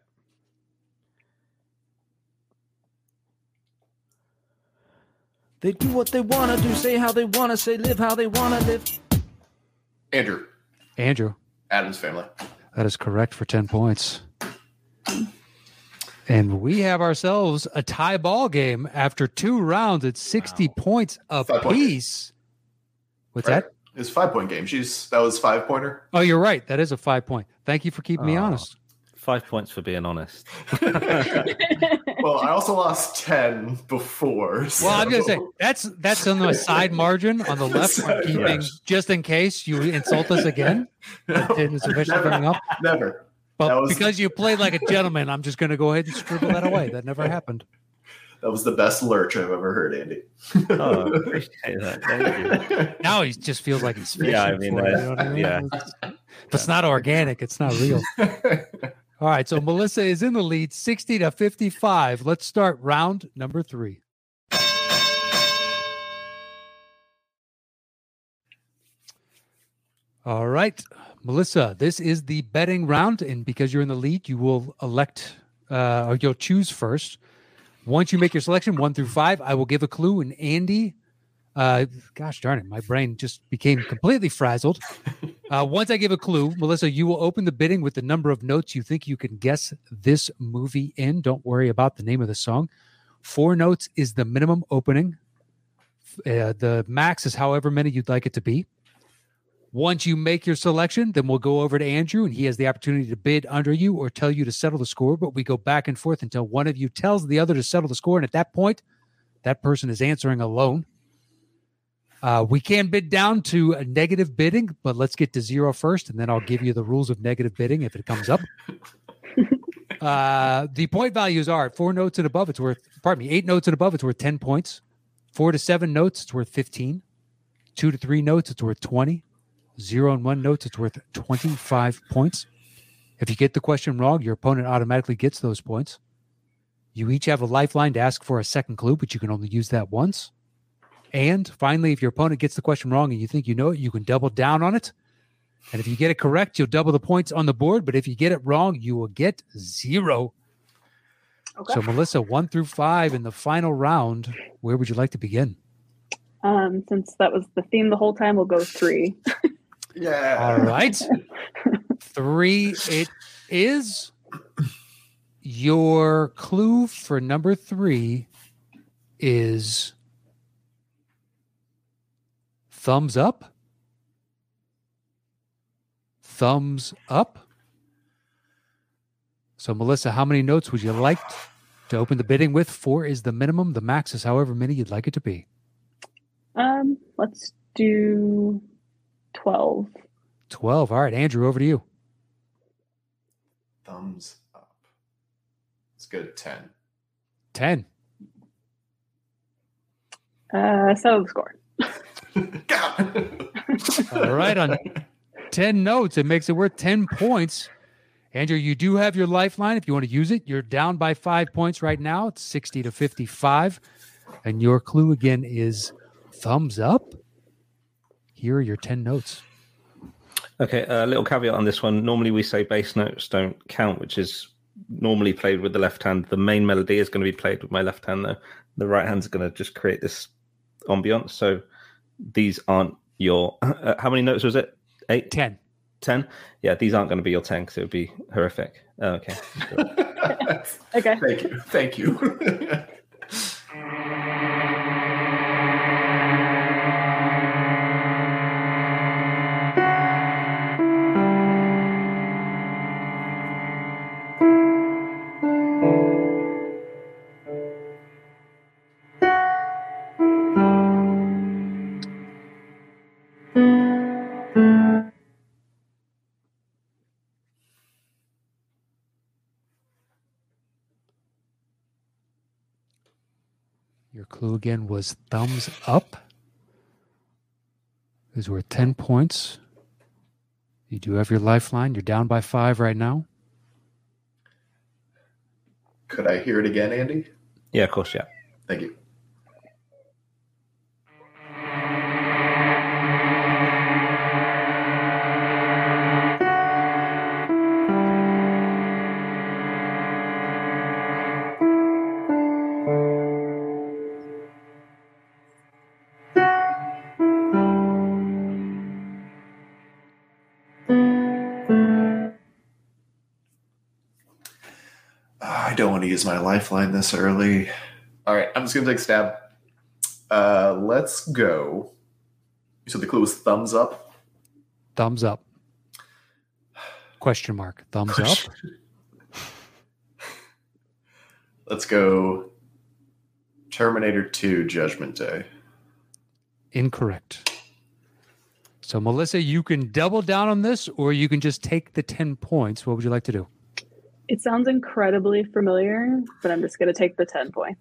[SPEAKER 1] They do what they wanna do, say how they wanna say, live how they wanna live.
[SPEAKER 6] Andrew,
[SPEAKER 2] Andrew.
[SPEAKER 6] Addams family.
[SPEAKER 2] That is correct for 10 points. And we have ourselves a tie ball game after two rounds at 60
[SPEAKER 6] Wow.
[SPEAKER 2] points
[SPEAKER 6] Five point
[SPEAKER 2] apiece. What's
[SPEAKER 6] Right?
[SPEAKER 2] that?
[SPEAKER 6] It's five point game. She's that was five pointer.
[SPEAKER 2] Oh, you're right. That is a five point. Thank you for keeping me
[SPEAKER 3] Oh.
[SPEAKER 2] honest.
[SPEAKER 3] Five points for being honest.
[SPEAKER 6] Well, I also lost ten before.
[SPEAKER 2] Well, I'm gonna say that's that's on the side margin on the left. I'm keeping just in case you insult us again. That didn't sufficiently
[SPEAKER 6] never,
[SPEAKER 2] bring up.
[SPEAKER 6] never.
[SPEAKER 2] But
[SPEAKER 6] was-
[SPEAKER 2] because you played like a gentleman, I'm just gonna go ahead and scribble that away. That never happened.
[SPEAKER 6] That was the best lurch I've ever heard, Andy.
[SPEAKER 3] Oh, appreciate that. Thank you.
[SPEAKER 2] Now he just feels like he's fishing
[SPEAKER 3] Yeah, I mean,
[SPEAKER 2] for it, you know what I mean?
[SPEAKER 3] yeah.
[SPEAKER 2] If it's not organic, it's not real. All right, so Melissa is in the lead, 60 to 55. Let's start round number three. All right, Melissa, this is the betting round, and because you're in the lead, you will elect uh, or you'll choose first. Once you make your selection, one through five, I will give a clue, and Andy, uh, gosh darn it, my brain just became completely frazzled. Uh, once I give a clue, Melissa, you will open the bidding with the number of notes you think you can guess this movie in. Don't worry about the name of the song. Four notes is the minimum opening. Uh, the max is however many you'd like it to be. Once you make your selection, then we'll go over to Andrew and he has the opportunity to bid under you or tell you to settle the score. But we go back and forth until one of you tells the other to settle the score. And at that point, that person is answering alone. Uh, we can bid down to a negative bidding, but let's get to zero first, and then I'll give you the rules of negative bidding if it comes up. uh, the point values are four notes and above, it's worth, pardon me, eight notes and above, it's worth 10 points. Four to seven notes, it's worth 15. Two to three notes, it's worth 20. Zero and one notes, it's worth 25 points. If you get the question wrong, your opponent automatically gets those points. You each have a lifeline to ask for a second clue, but you can only use that once. And finally, if your opponent gets the question wrong and you think you know it, you can double down on it. And if you get it correct, you'll double the points on the board. But if you get it wrong, you will get zero.
[SPEAKER 4] Okay.
[SPEAKER 2] So, Melissa, one through five in the final round, where would you like to begin?
[SPEAKER 4] Um, since that was the theme the whole time, we'll go three.
[SPEAKER 6] yeah.
[SPEAKER 2] All right. Three, it is. Your clue for number three is thumbs up. Thumbs up. So, Melissa, how many notes would you like to open the bidding with? Four is the minimum. The max is however many you'd like it to be.
[SPEAKER 4] Um, let's do twelve.
[SPEAKER 2] 12. All right, Andrew, over to you.
[SPEAKER 6] Thumbs up. It's good. Ten.
[SPEAKER 2] 10.
[SPEAKER 4] Uh, settle the score.
[SPEAKER 6] God.
[SPEAKER 2] All right, on 10 notes, it makes it worth 10 points. Andrew, you do have your lifeline if you want to use it. You're down by five points right now. It's 60 to 55. And your clue again is thumbs up. Here are your 10 notes.
[SPEAKER 3] Okay, a little caveat on this one. Normally, we say bass notes don't count, which is normally played with the left hand. The main melody is going to be played with my left hand, though. The right hand's going to just create this ambiance. So these aren't your. Uh, how many notes was it? Eight?
[SPEAKER 2] 10.
[SPEAKER 3] 10? Yeah, these aren't going to be your 10 because it would be horrific. Oh, okay.
[SPEAKER 4] Okay.
[SPEAKER 6] Thank you. Thank you.
[SPEAKER 2] clue again was thumbs up. Is worth 10 points. You do have your lifeline. You're down by five right now.
[SPEAKER 6] Could I hear it again, Andy?
[SPEAKER 3] Yeah, of course, yeah.
[SPEAKER 6] Thank you. Don't want to use my lifeline this early. All right, I'm just gonna take a stab. Uh, let's go. So the clue was thumbs up.
[SPEAKER 2] Thumbs up. Question mark. Thumbs up.
[SPEAKER 6] Let's go. Terminator 2 Judgment Day.
[SPEAKER 2] Incorrect. So, Melissa, you can double down on this or you can just take the 10 points. What would you like to do?
[SPEAKER 4] It sounds incredibly familiar, but I'm just gonna take the ten points.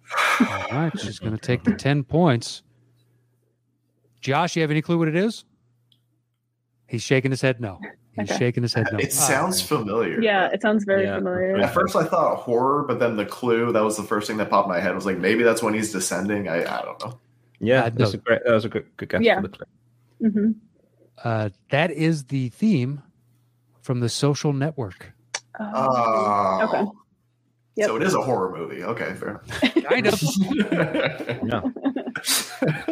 [SPEAKER 2] All right. She's going to take the 10 points. Josh, you have any clue what it is? He's shaking his head no. He's
[SPEAKER 4] Okay.
[SPEAKER 2] shaking his head no.
[SPEAKER 6] It sounds familiar.
[SPEAKER 4] Yeah, it sounds very
[SPEAKER 3] Yeah.
[SPEAKER 4] familiar.
[SPEAKER 6] At first, I thought horror, but then the clue that was the first thing that popped in my head was like maybe that's when he's descending. I, I don't know.
[SPEAKER 3] Yeah,
[SPEAKER 2] Uh,
[SPEAKER 3] that's
[SPEAKER 2] no.
[SPEAKER 3] a great. That was a good, good guess.
[SPEAKER 4] Yeah.
[SPEAKER 3] For the clue.
[SPEAKER 4] hmm
[SPEAKER 2] Uh, that is the theme from the social network.
[SPEAKER 6] Oh,
[SPEAKER 4] okay. Yep.
[SPEAKER 6] So it is a horror movie. Okay, fair.
[SPEAKER 2] Kind of.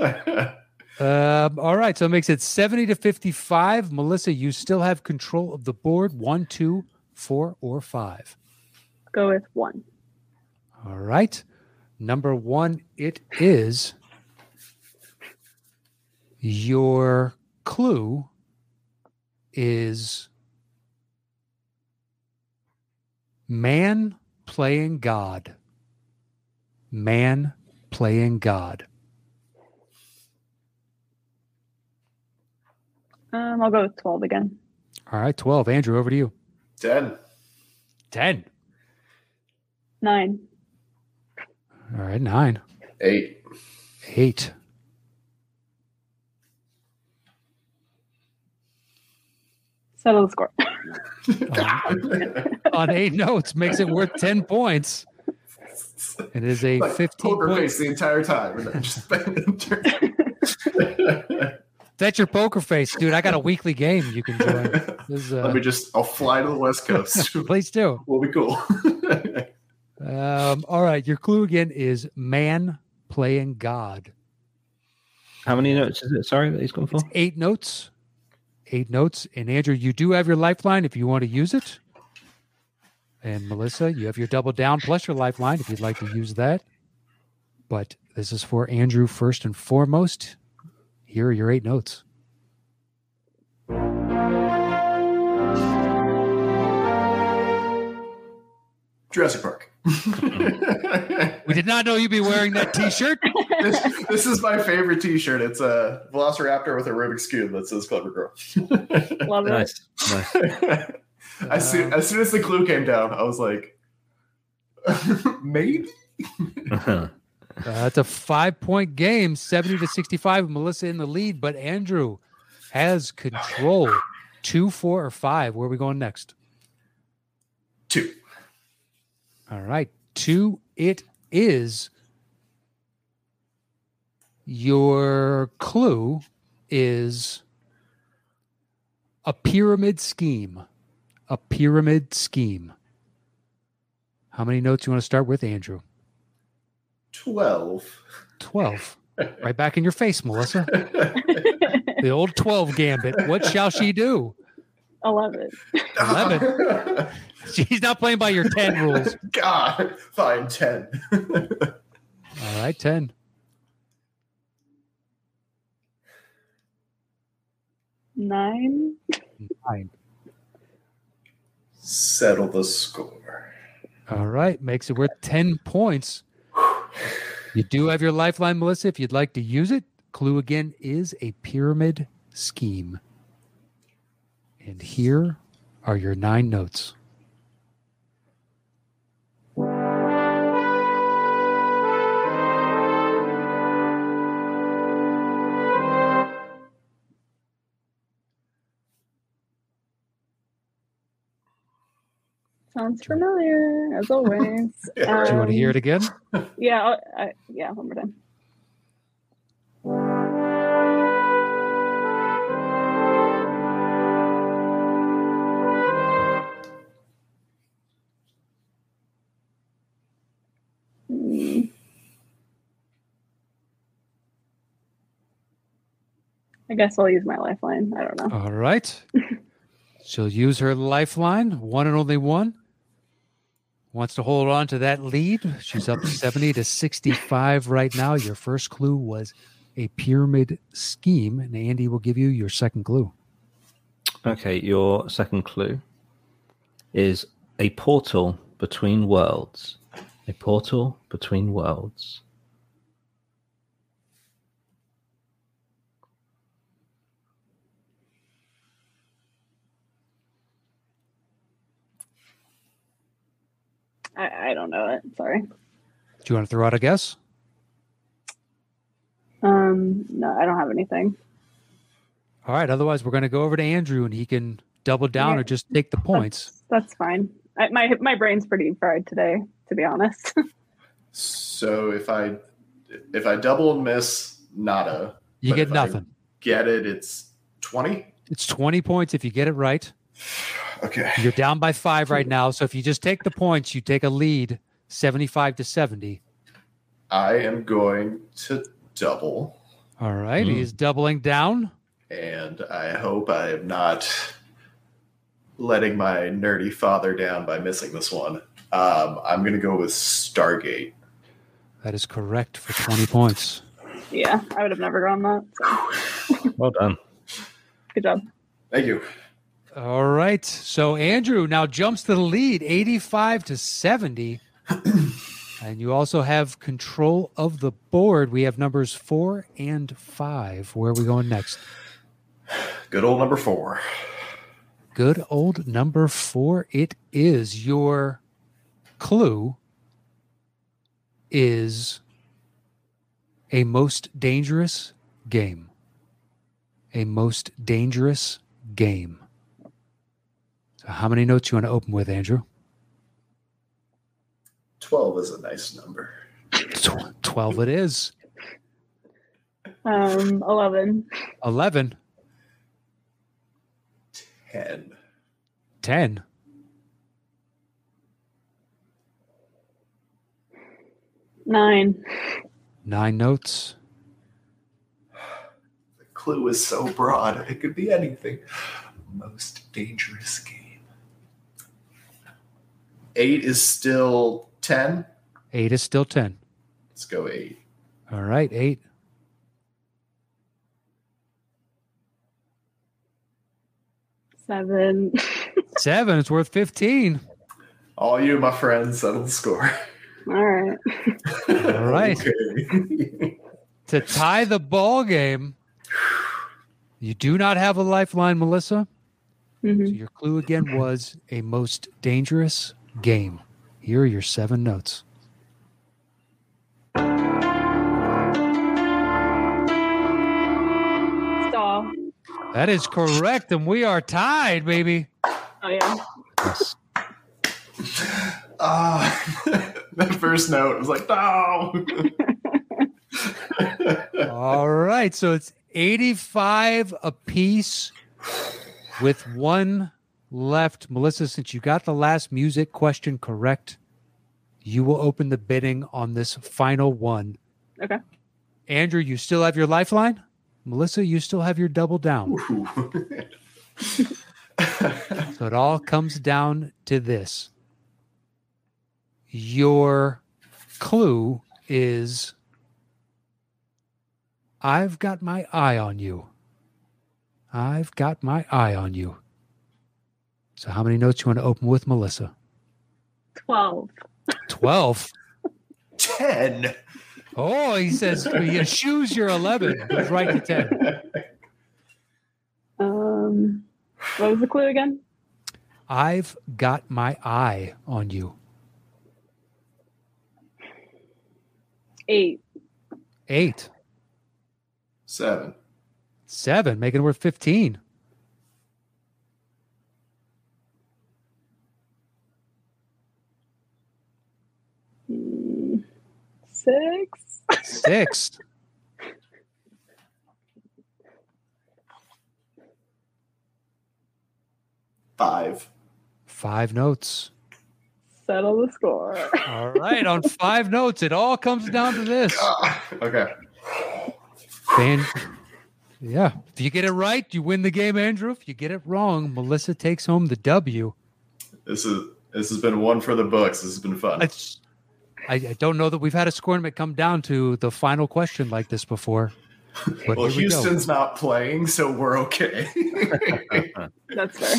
[SPEAKER 3] Yeah.
[SPEAKER 2] Um, all right. So it makes it 70 to 55. Melissa, you still have control of the board one, two, four, or five.
[SPEAKER 4] Go with one.
[SPEAKER 2] All right. Number one, it is your clue is man playing God. Man playing God.
[SPEAKER 4] Um, I'll go with twelve again.
[SPEAKER 2] All right. 12. Andrew, over to you.
[SPEAKER 6] Ten.
[SPEAKER 2] 10.
[SPEAKER 4] Nine.
[SPEAKER 2] All right. Nine.
[SPEAKER 6] Eight.
[SPEAKER 2] Eight.
[SPEAKER 4] Settle the score.
[SPEAKER 2] On eight notes makes it worth 10 points. It is a
[SPEAKER 6] Like,
[SPEAKER 2] 15
[SPEAKER 6] poker
[SPEAKER 2] point.
[SPEAKER 6] face the entire time. And then just
[SPEAKER 2] That's your poker face, dude. I got a weekly game you can join. This is,
[SPEAKER 6] Let
[SPEAKER 2] uh,
[SPEAKER 6] me just. I'll fly to the west coast.
[SPEAKER 2] please do.
[SPEAKER 6] we'll be cool.
[SPEAKER 2] Um, all right. Your clue again is man playing God.
[SPEAKER 3] How many notes is it? Sorry, that he's gone for.
[SPEAKER 2] Eight notes. Eight notes. And Andrew, you do have your lifeline if you want to use it. And Melissa, you have your double down plus your lifeline if you'd like to use that. But this is for Andrew first and foremost. Here are your eight notes.
[SPEAKER 6] Jurassic Park.
[SPEAKER 2] We did not know you'd be wearing that t-shirt.
[SPEAKER 6] this, this is my favorite T-shirt. It's a Velociraptor with a Rubik's cube that says "Clever Girl."
[SPEAKER 4] Love it.
[SPEAKER 3] Nice, nice.
[SPEAKER 6] as, soon, as soon as the clue came down, I was like, maybe.
[SPEAKER 3] Uh-huh.
[SPEAKER 2] that's a five point game, 70 to 65. Melissa in the lead, but Andrew has control. Two, four, or five. Where are we going next?
[SPEAKER 6] Two.
[SPEAKER 2] All right. Two, it is. Your clue is a pyramid scheme. A pyramid scheme. How many notes you want to start with, Andrew?
[SPEAKER 6] 12.
[SPEAKER 2] 12. Right back in your face, Melissa. The old 12 gambit. What shall she do?
[SPEAKER 4] Eleven.
[SPEAKER 2] 11. She's not playing by your 10 rules.
[SPEAKER 6] God, fine, 10.
[SPEAKER 2] All right, 10.
[SPEAKER 4] Nine.
[SPEAKER 2] Nine.
[SPEAKER 6] Settle the score.
[SPEAKER 2] All right, makes it worth 10 points. You do have your lifeline, Melissa, if you'd like to use it. Clue again is a pyramid scheme. And here are your nine notes.
[SPEAKER 4] Sounds familiar as always.
[SPEAKER 6] Yeah,
[SPEAKER 2] Do you want to hear it
[SPEAKER 4] Um,
[SPEAKER 2] again?
[SPEAKER 4] Yeah. I'll- I, yeah. One more time. I guess I'll use my lifeline. I don't know.
[SPEAKER 2] All right. She'll use her lifeline, one and only one. Wants to hold on to that lead. She's up 70 to 65 right now. Your first clue was a pyramid scheme, and Andy will give you your second clue.
[SPEAKER 3] Okay, your second clue is a portal between worlds. A portal between worlds.
[SPEAKER 4] I, I don't know it. Sorry.
[SPEAKER 2] Do you want to throw out a guess?
[SPEAKER 4] Um. No, I don't have anything.
[SPEAKER 2] All right. Otherwise, we're going to go over to Andrew, and he can double down
[SPEAKER 4] Yeah.
[SPEAKER 2] or just take the points.
[SPEAKER 4] That's, that's fine. I, my my brain's pretty fried today, to be honest.
[SPEAKER 6] So if I if I double and miss, nada.
[SPEAKER 2] You get
[SPEAKER 6] if I-
[SPEAKER 2] nothing.
[SPEAKER 6] Get it, it's 20?
[SPEAKER 2] It's 20 points if you get it right.
[SPEAKER 6] Okay.
[SPEAKER 2] You're down by five right now. So if you just take the points, you take a lead 75 to 70.
[SPEAKER 6] I am going to double,
[SPEAKER 2] All right.
[SPEAKER 3] Hmm.
[SPEAKER 2] He's doubling down.
[SPEAKER 6] and I hope I am not letting my nerdy father down by missing this one. Um, I'm going to go with Stargate.
[SPEAKER 2] That is correct for 20 points.
[SPEAKER 4] yeah, I would have never gone that. So,
[SPEAKER 3] Well done.
[SPEAKER 4] good job.
[SPEAKER 6] Thank you.
[SPEAKER 2] All right. So Andrew now jumps to the lead 85 to 70. and you also have control of the board. We have numbers four and five. Where are we going next?
[SPEAKER 6] Good old number four.
[SPEAKER 2] Good old number four. It is your clue is a most dangerous game. A most dangerous game. So how many notes you want to open with, Andrew?
[SPEAKER 6] 12 is a nice number.
[SPEAKER 2] 12 it is.
[SPEAKER 4] Um, eleven.
[SPEAKER 2] 11,
[SPEAKER 6] 10.
[SPEAKER 2] 10,
[SPEAKER 4] Nine.
[SPEAKER 2] 9 notes.
[SPEAKER 6] The clue is so broad, it could be anything. Most dangerous game. 8 is still 10.
[SPEAKER 2] 8 is still 10.
[SPEAKER 6] Let's go 8.
[SPEAKER 2] All right, 8.
[SPEAKER 4] Seven.
[SPEAKER 2] 7 is worth 15.
[SPEAKER 6] All you, my friends, settle the score.
[SPEAKER 4] All right.
[SPEAKER 2] All right.
[SPEAKER 6] Okay.
[SPEAKER 2] to tie the ball game. You do not have a lifeline, Melissa. So
[SPEAKER 4] hmm
[SPEAKER 2] your clue again was a most dangerous game. Here are your seven notes. Stall. That is correct, and we are tied, baby.
[SPEAKER 4] Oh yeah.
[SPEAKER 3] Yes.
[SPEAKER 6] Uh, that first note was like, no.
[SPEAKER 2] All right, so it's eighty-five apiece with one left. Melissa, since you got the last music question correct, you will open the bidding on this final one.
[SPEAKER 4] Okay.
[SPEAKER 2] Andrew, you still have your lifeline. Melissa, you still have your double down. So it all comes down to this. Your clue is I've got my eye on you. I've got my eye on you. So how many notes you want to open with Melissa?
[SPEAKER 4] Twelve.
[SPEAKER 2] 12.
[SPEAKER 6] 10.
[SPEAKER 2] Oh, he says he eschews your 11. Goes right to 10.
[SPEAKER 4] Um, what was the clue again?
[SPEAKER 2] I've got my eye on you.
[SPEAKER 4] Eight.
[SPEAKER 2] Eight.
[SPEAKER 6] Seven.
[SPEAKER 2] Seven, making it worth 15.
[SPEAKER 4] Six.
[SPEAKER 2] Six.
[SPEAKER 6] Five.
[SPEAKER 2] Five notes.
[SPEAKER 4] Settle the score.
[SPEAKER 2] All right, on five notes, it all comes down to this.
[SPEAKER 6] Okay.
[SPEAKER 2] Fan, yeah. If you get it right, you win the game, Andrew. If you get it wrong, Melissa takes home the W.
[SPEAKER 6] This is this has been one for the books. This has been fun.
[SPEAKER 2] It's, I, I don't know that we've had a score-nament come down to the final question like this before. But
[SPEAKER 6] well,
[SPEAKER 2] here we go.
[SPEAKER 6] Houston's not playing, so we're okay.
[SPEAKER 4] That's fair.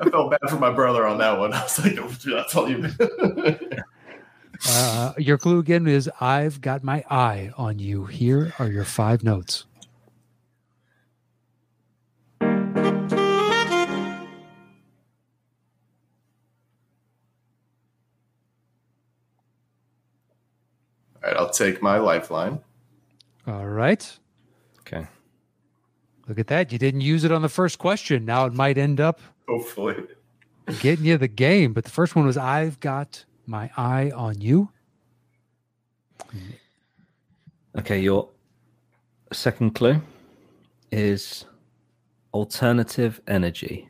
[SPEAKER 6] I felt bad for my brother on that one. I was like, that's all you.
[SPEAKER 2] Uh, your clue again is I've got my eye on you. Here are your five notes.
[SPEAKER 6] All right, I'll take my lifeline.
[SPEAKER 2] All right.
[SPEAKER 3] Okay.
[SPEAKER 2] Look at that. You didn't use it on the first question. Now it might end up
[SPEAKER 6] Hopefully.
[SPEAKER 2] getting you the game. But the first one was I've got my eye on you.
[SPEAKER 3] Okay, your second clue is alternative energy.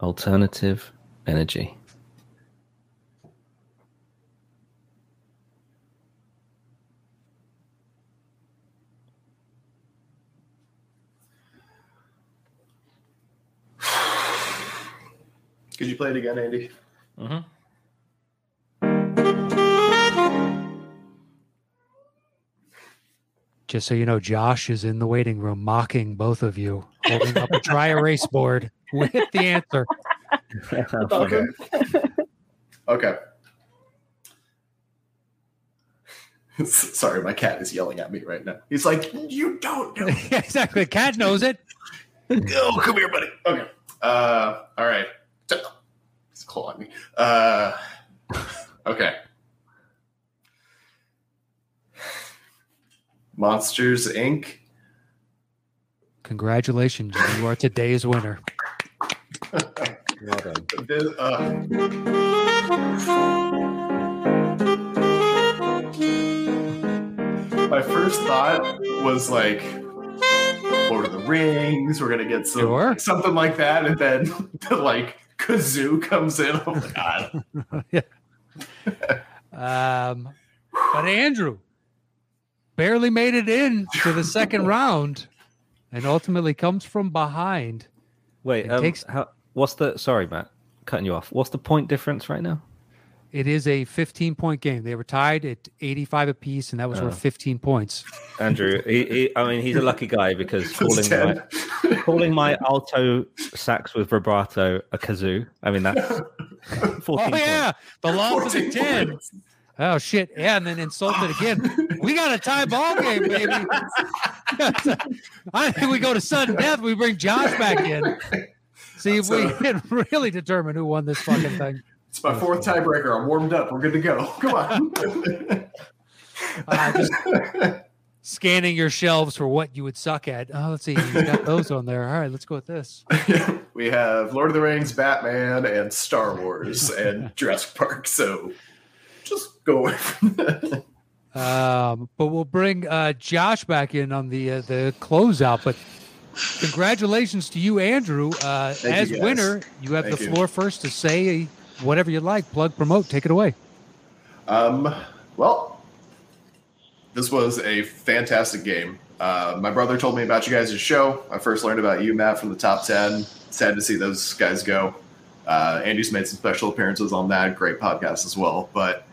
[SPEAKER 3] Alternative energy.
[SPEAKER 6] Could you play it again, Andy?
[SPEAKER 3] Mm-hmm.
[SPEAKER 2] Just so you know, Josh is in the waiting room mocking both of you, holding up a dry erase board with the answer.
[SPEAKER 6] Okay. okay. Sorry, my cat is yelling at me right now. He's like, "You don't know."
[SPEAKER 2] Exactly. The cat knows it.
[SPEAKER 6] oh, come here, buddy. Okay. Uh, all right. He's clawing me. Uh, okay. Monsters Inc.
[SPEAKER 2] Congratulations. You are today's winner.
[SPEAKER 3] Well done.
[SPEAKER 6] This- uh, my first thought was like Lord of the Rings. We're gonna get some
[SPEAKER 2] Sure.
[SPEAKER 6] something like that, and then the like kazoo comes in. Oh my god!
[SPEAKER 2] Um, but Andrew barely made it in to the second round and ultimately comes from behind.
[SPEAKER 3] Wait, um,
[SPEAKER 2] takes-
[SPEAKER 3] how, what's the? Sorry, Matt, cutting you off. What's the point difference right now?
[SPEAKER 2] It is a 15 point game. They were tied at 85 apiece, and that was
[SPEAKER 3] Oh.
[SPEAKER 2] worth 15 points.
[SPEAKER 3] Andrew, he, he, I mean, he's a lucky guy because calling my, calling my alto sax with vibrato a kazoo. I mean, that's 14
[SPEAKER 2] Oh,
[SPEAKER 3] points.
[SPEAKER 2] yeah. The law for the 10.
[SPEAKER 6] points.
[SPEAKER 2] Oh, shit. Yeah. And then insulted again. We got a tie ball game, baby. I think we go to sudden death. We bring Josh back in. See if we can really determine who won this fucking thing.
[SPEAKER 6] It's my fourth tiebreaker. I'm warmed up. We're good to go. Come on.
[SPEAKER 2] Uh, just scanning your shelves for what you would suck at. Oh, let's see. You got those on there. All right, let's go with this.
[SPEAKER 6] we have Lord of the Rings, Batman, and Star Wars and Jurassic Park. So just go away from that.
[SPEAKER 2] Um, but we'll bring uh, Josh back in on the uh, the closeout. But congratulations to you, Andrew. Uh, as
[SPEAKER 6] you,
[SPEAKER 2] winner, you have
[SPEAKER 6] Thank
[SPEAKER 2] the
[SPEAKER 6] you.
[SPEAKER 2] floor first to say whatever you like. Plug, promote, take it away.
[SPEAKER 6] Um, well, this was a fantastic game. Uh, my brother told me about you guys' show. I first learned about you, Matt, from the top 10. Sad to see those guys go. Uh, Andy's made some special appearances on that. Great podcast as well. But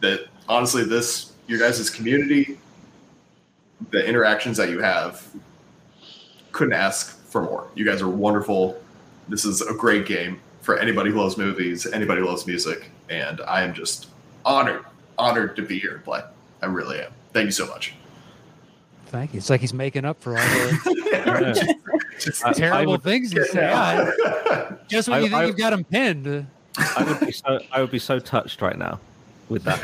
[SPEAKER 6] that honestly, this your guys' community, the interactions that you have, couldn't ask for more. You guys are wonderful. This is a great game for anybody who loves movies, anybody who loves music, and I am just honored, honored to be here and play. I really am. Thank you so much.
[SPEAKER 2] Thank you. It's like he's making up for all the
[SPEAKER 6] Just-
[SPEAKER 3] I- I
[SPEAKER 2] terrible
[SPEAKER 3] would-
[SPEAKER 2] things he said. Yeah, just when
[SPEAKER 3] I-
[SPEAKER 2] you think
[SPEAKER 3] I-
[SPEAKER 2] you've got him pinned. uh,
[SPEAKER 3] I would be so I would be so touched right now with that.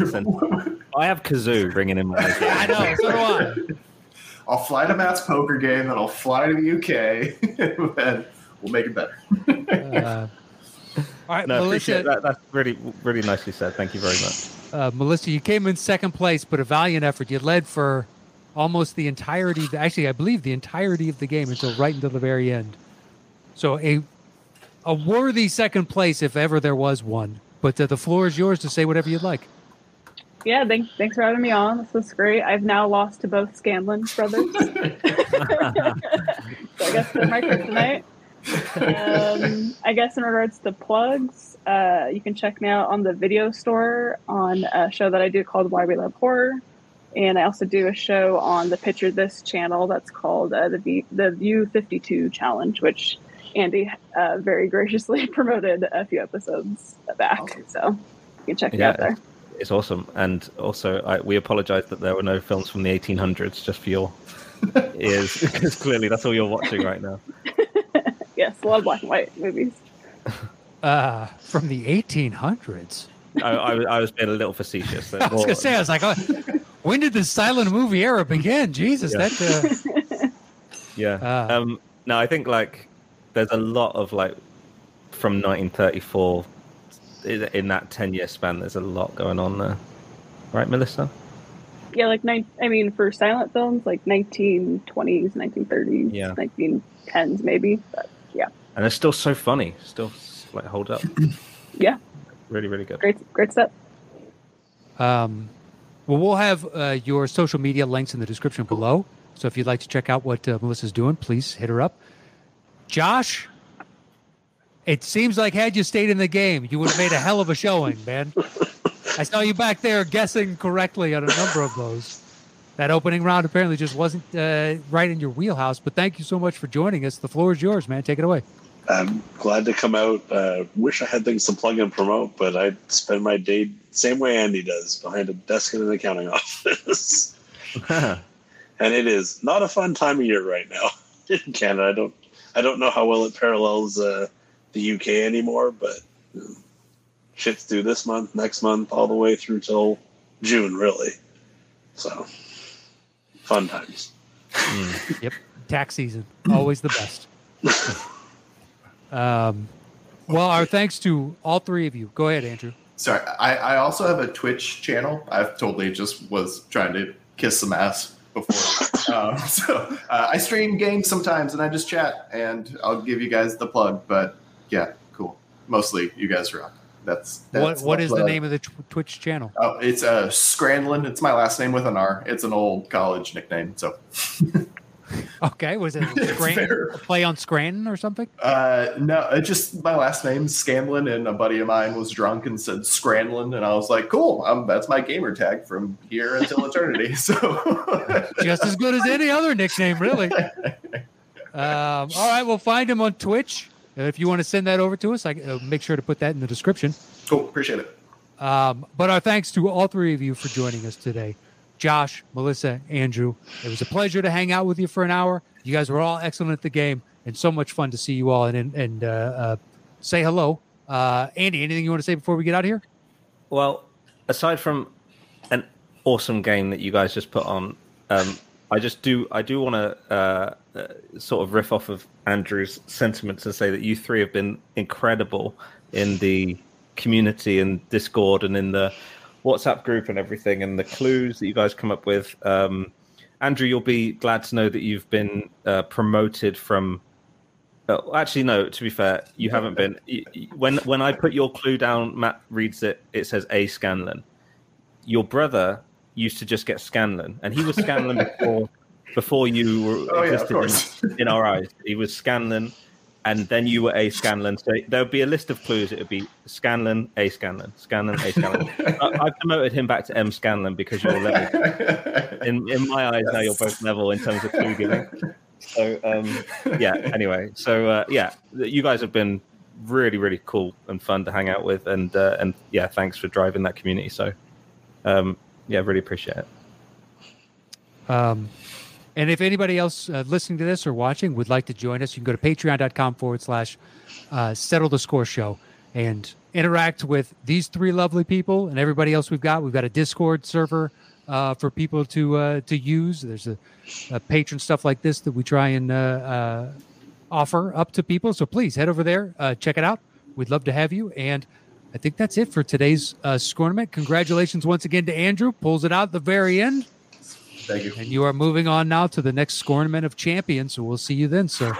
[SPEAKER 3] I have kazoo ringing in my head.
[SPEAKER 2] I know. So do I.
[SPEAKER 6] I'll fly to Matt's poker game, then I'll fly to the UK, and we'll make it better.
[SPEAKER 2] Uh, all right,
[SPEAKER 3] No,
[SPEAKER 2] Melissa.
[SPEAKER 3] appreciate that. That's really really nicely said. Thank you very much.
[SPEAKER 2] Uh, Melissa, you came in second place, but a valiant effort. You led for almost the entirety. Actually, I believe the entirety of the game until right until the very end. So a a worthy second place if ever there was one. But uh, the floor is yours to say whatever you'd like.
[SPEAKER 4] Yeah, thanks, thanks for having me on. This was great. I've now lost to both Scanlon brothers. so I guess they're my kryptonite. Um, I guess in regards to plugs, uh, you can check me out on the video store on a show that I do called Why We Love Horror. And I also do a show on the Picture This channel that's called uh, the, v- the View 52 Challenge, which Andy uh, very graciously promoted a few episodes back.
[SPEAKER 6] Awesome.
[SPEAKER 4] So you can check me
[SPEAKER 3] Yeah.
[SPEAKER 4] out there.
[SPEAKER 3] It's awesome, and also I, we apologise that there were no films from the 1800s just for your ears, because clearly that's all you're watching right now.
[SPEAKER 4] Yes, a lot of black and white movies.
[SPEAKER 2] Uh, from the 1800s.
[SPEAKER 3] I, I, was- I was being a little facetious.
[SPEAKER 2] I was gonna say, I was like, oh, when did the silent movie era begin? Jesus,
[SPEAKER 3] Yeah.
[SPEAKER 2] that. Uh,
[SPEAKER 3] Yeah.
[SPEAKER 2] Ah.
[SPEAKER 3] um, no, I think like there's a lot of like from 1934 in, in that 10 year span. There's a lot going on there, right, Melissa?
[SPEAKER 4] Yeah, like nine. I mean, for silent films, like 1920s, 1930s,
[SPEAKER 3] Yeah.
[SPEAKER 4] 1910s, maybe. But
[SPEAKER 3] And they're still so funny. Still like hold up.
[SPEAKER 4] Yeah.
[SPEAKER 3] Really, really good.
[SPEAKER 4] great, great stuff.
[SPEAKER 2] Um, well, we'll have uh, your social media links in the description below. So if you'd like to check out what uh, Melissa's doing, please hit her up. Josh, it seems like had you stayed in the game, you would have made a hell of a showing, man. I saw you back there guessing correctly on a number of those. That opening round apparently just wasn't uh, right in your wheelhouse, but thank you so much for joining us. The floor is yours, man. Take it away.
[SPEAKER 5] I'm glad to come out. Uh, wish I had things to plug and promote, but I spend my day same way Andy does, behind a desk in an accounting office. and it is not a fun time of year right now in Canada. I don't, I don't know how well it parallels uh, the UK anymore, but you know, shit's due this month, next month, all the way through till June, really. So, fun times.
[SPEAKER 3] Mm.
[SPEAKER 2] Tax season, always the best. um, well, our thanks to all three of you. Go ahead, Andrew.
[SPEAKER 6] Sorry, I, I also have a Twitch channel. I totally just was trying to kiss some ass before. um, so uh, I stream games sometimes and I just chat and I'll give you guys the plug. But yeah, cool. Mostly you guys rock. That's, that's
[SPEAKER 2] What What is the name of the tw- Twitch channel?
[SPEAKER 6] Oh, it's uh, Scranlin. It's my last name with an R. It's an old college nickname. So
[SPEAKER 2] Okay, was it Scranton, a play on Scranton or something?
[SPEAKER 6] Uh, no, it's just my last name, Scanlon, and a buddy of mine was drunk and said Scranlin, and I was like, cool, um, that's my gamer tag from here until eternity. So,
[SPEAKER 2] Just as good as any other nickname, really. Um, all right, we'll find him on Twitch. Uh, If you want to send that over to us, I uh, make sure to put that in the description.
[SPEAKER 6] cool, appreciate it.
[SPEAKER 2] Um, but our thanks to all three of you for joining us today. Josh, Melissa, Andrew. It was a pleasure to hang out with you for an hour. You guys were all excellent at the game, and so much fun to see you all and and, and uh, uh, say hello. Uh, Andy, anything you want to say before we get out of here?
[SPEAKER 3] Well, aside from an awesome game that you guys just put on, um, I just do I do want to uh, sort of riff off of Andrew's sentiments and say that you three have been incredible in the community and Discord and in the WhatsApp group and everything, and the clues that you guys come up with. Um, Andrew, you'll be glad to know that you've been uh, promoted from. Uh, actually, no. To be fair, you haven't been. When when I put your clue down, Matt reads it. It says A Scanlon. Your brother used to just get Scanlon, and he was Scanlon before before you were
[SPEAKER 6] Oh,
[SPEAKER 3] existed
[SPEAKER 6] course.
[SPEAKER 3] in, in our eyes. He was Scanlon, and then you were A Scanlon. So there would be a list of clues. It would be Scanlon, A Scanlon, Scanlon, A Scanlon. I, I've demoted him back to M Scanlon because you're level. In in my eyes, now you're both level in terms of clue giving. So um, yeah. Anyway, so uh, yeah, you guys have been really really cool and fun to hang out with, and uh, and yeah, thanks for driving that community. So um, yeah, really appreciate it.
[SPEAKER 2] Um, and if anybody else uh, listening to this or watching would like to join us, you can go to patreon.com forward slash uh, settle the score show and interact with these three lovely people and everybody else we've got. We've got a Discord server uh, for people to uh, to use. There's a, a patron stuff like this that we try and uh, offer up to people. So please head over there, check it out. We'd love to have you. And I think that's it for today's uh, score-nament. Congratulations once again to Andrew. Pulls it out at the very end.
[SPEAKER 6] Thank you.
[SPEAKER 2] And you are moving on now to the next score-nament of champions. So we'll see you then, sir.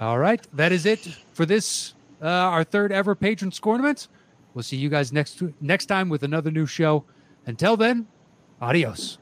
[SPEAKER 2] All right. That is it for this, uh, our third ever patron score-nament. We'll see you guys next next time with another new show. Until then, adios.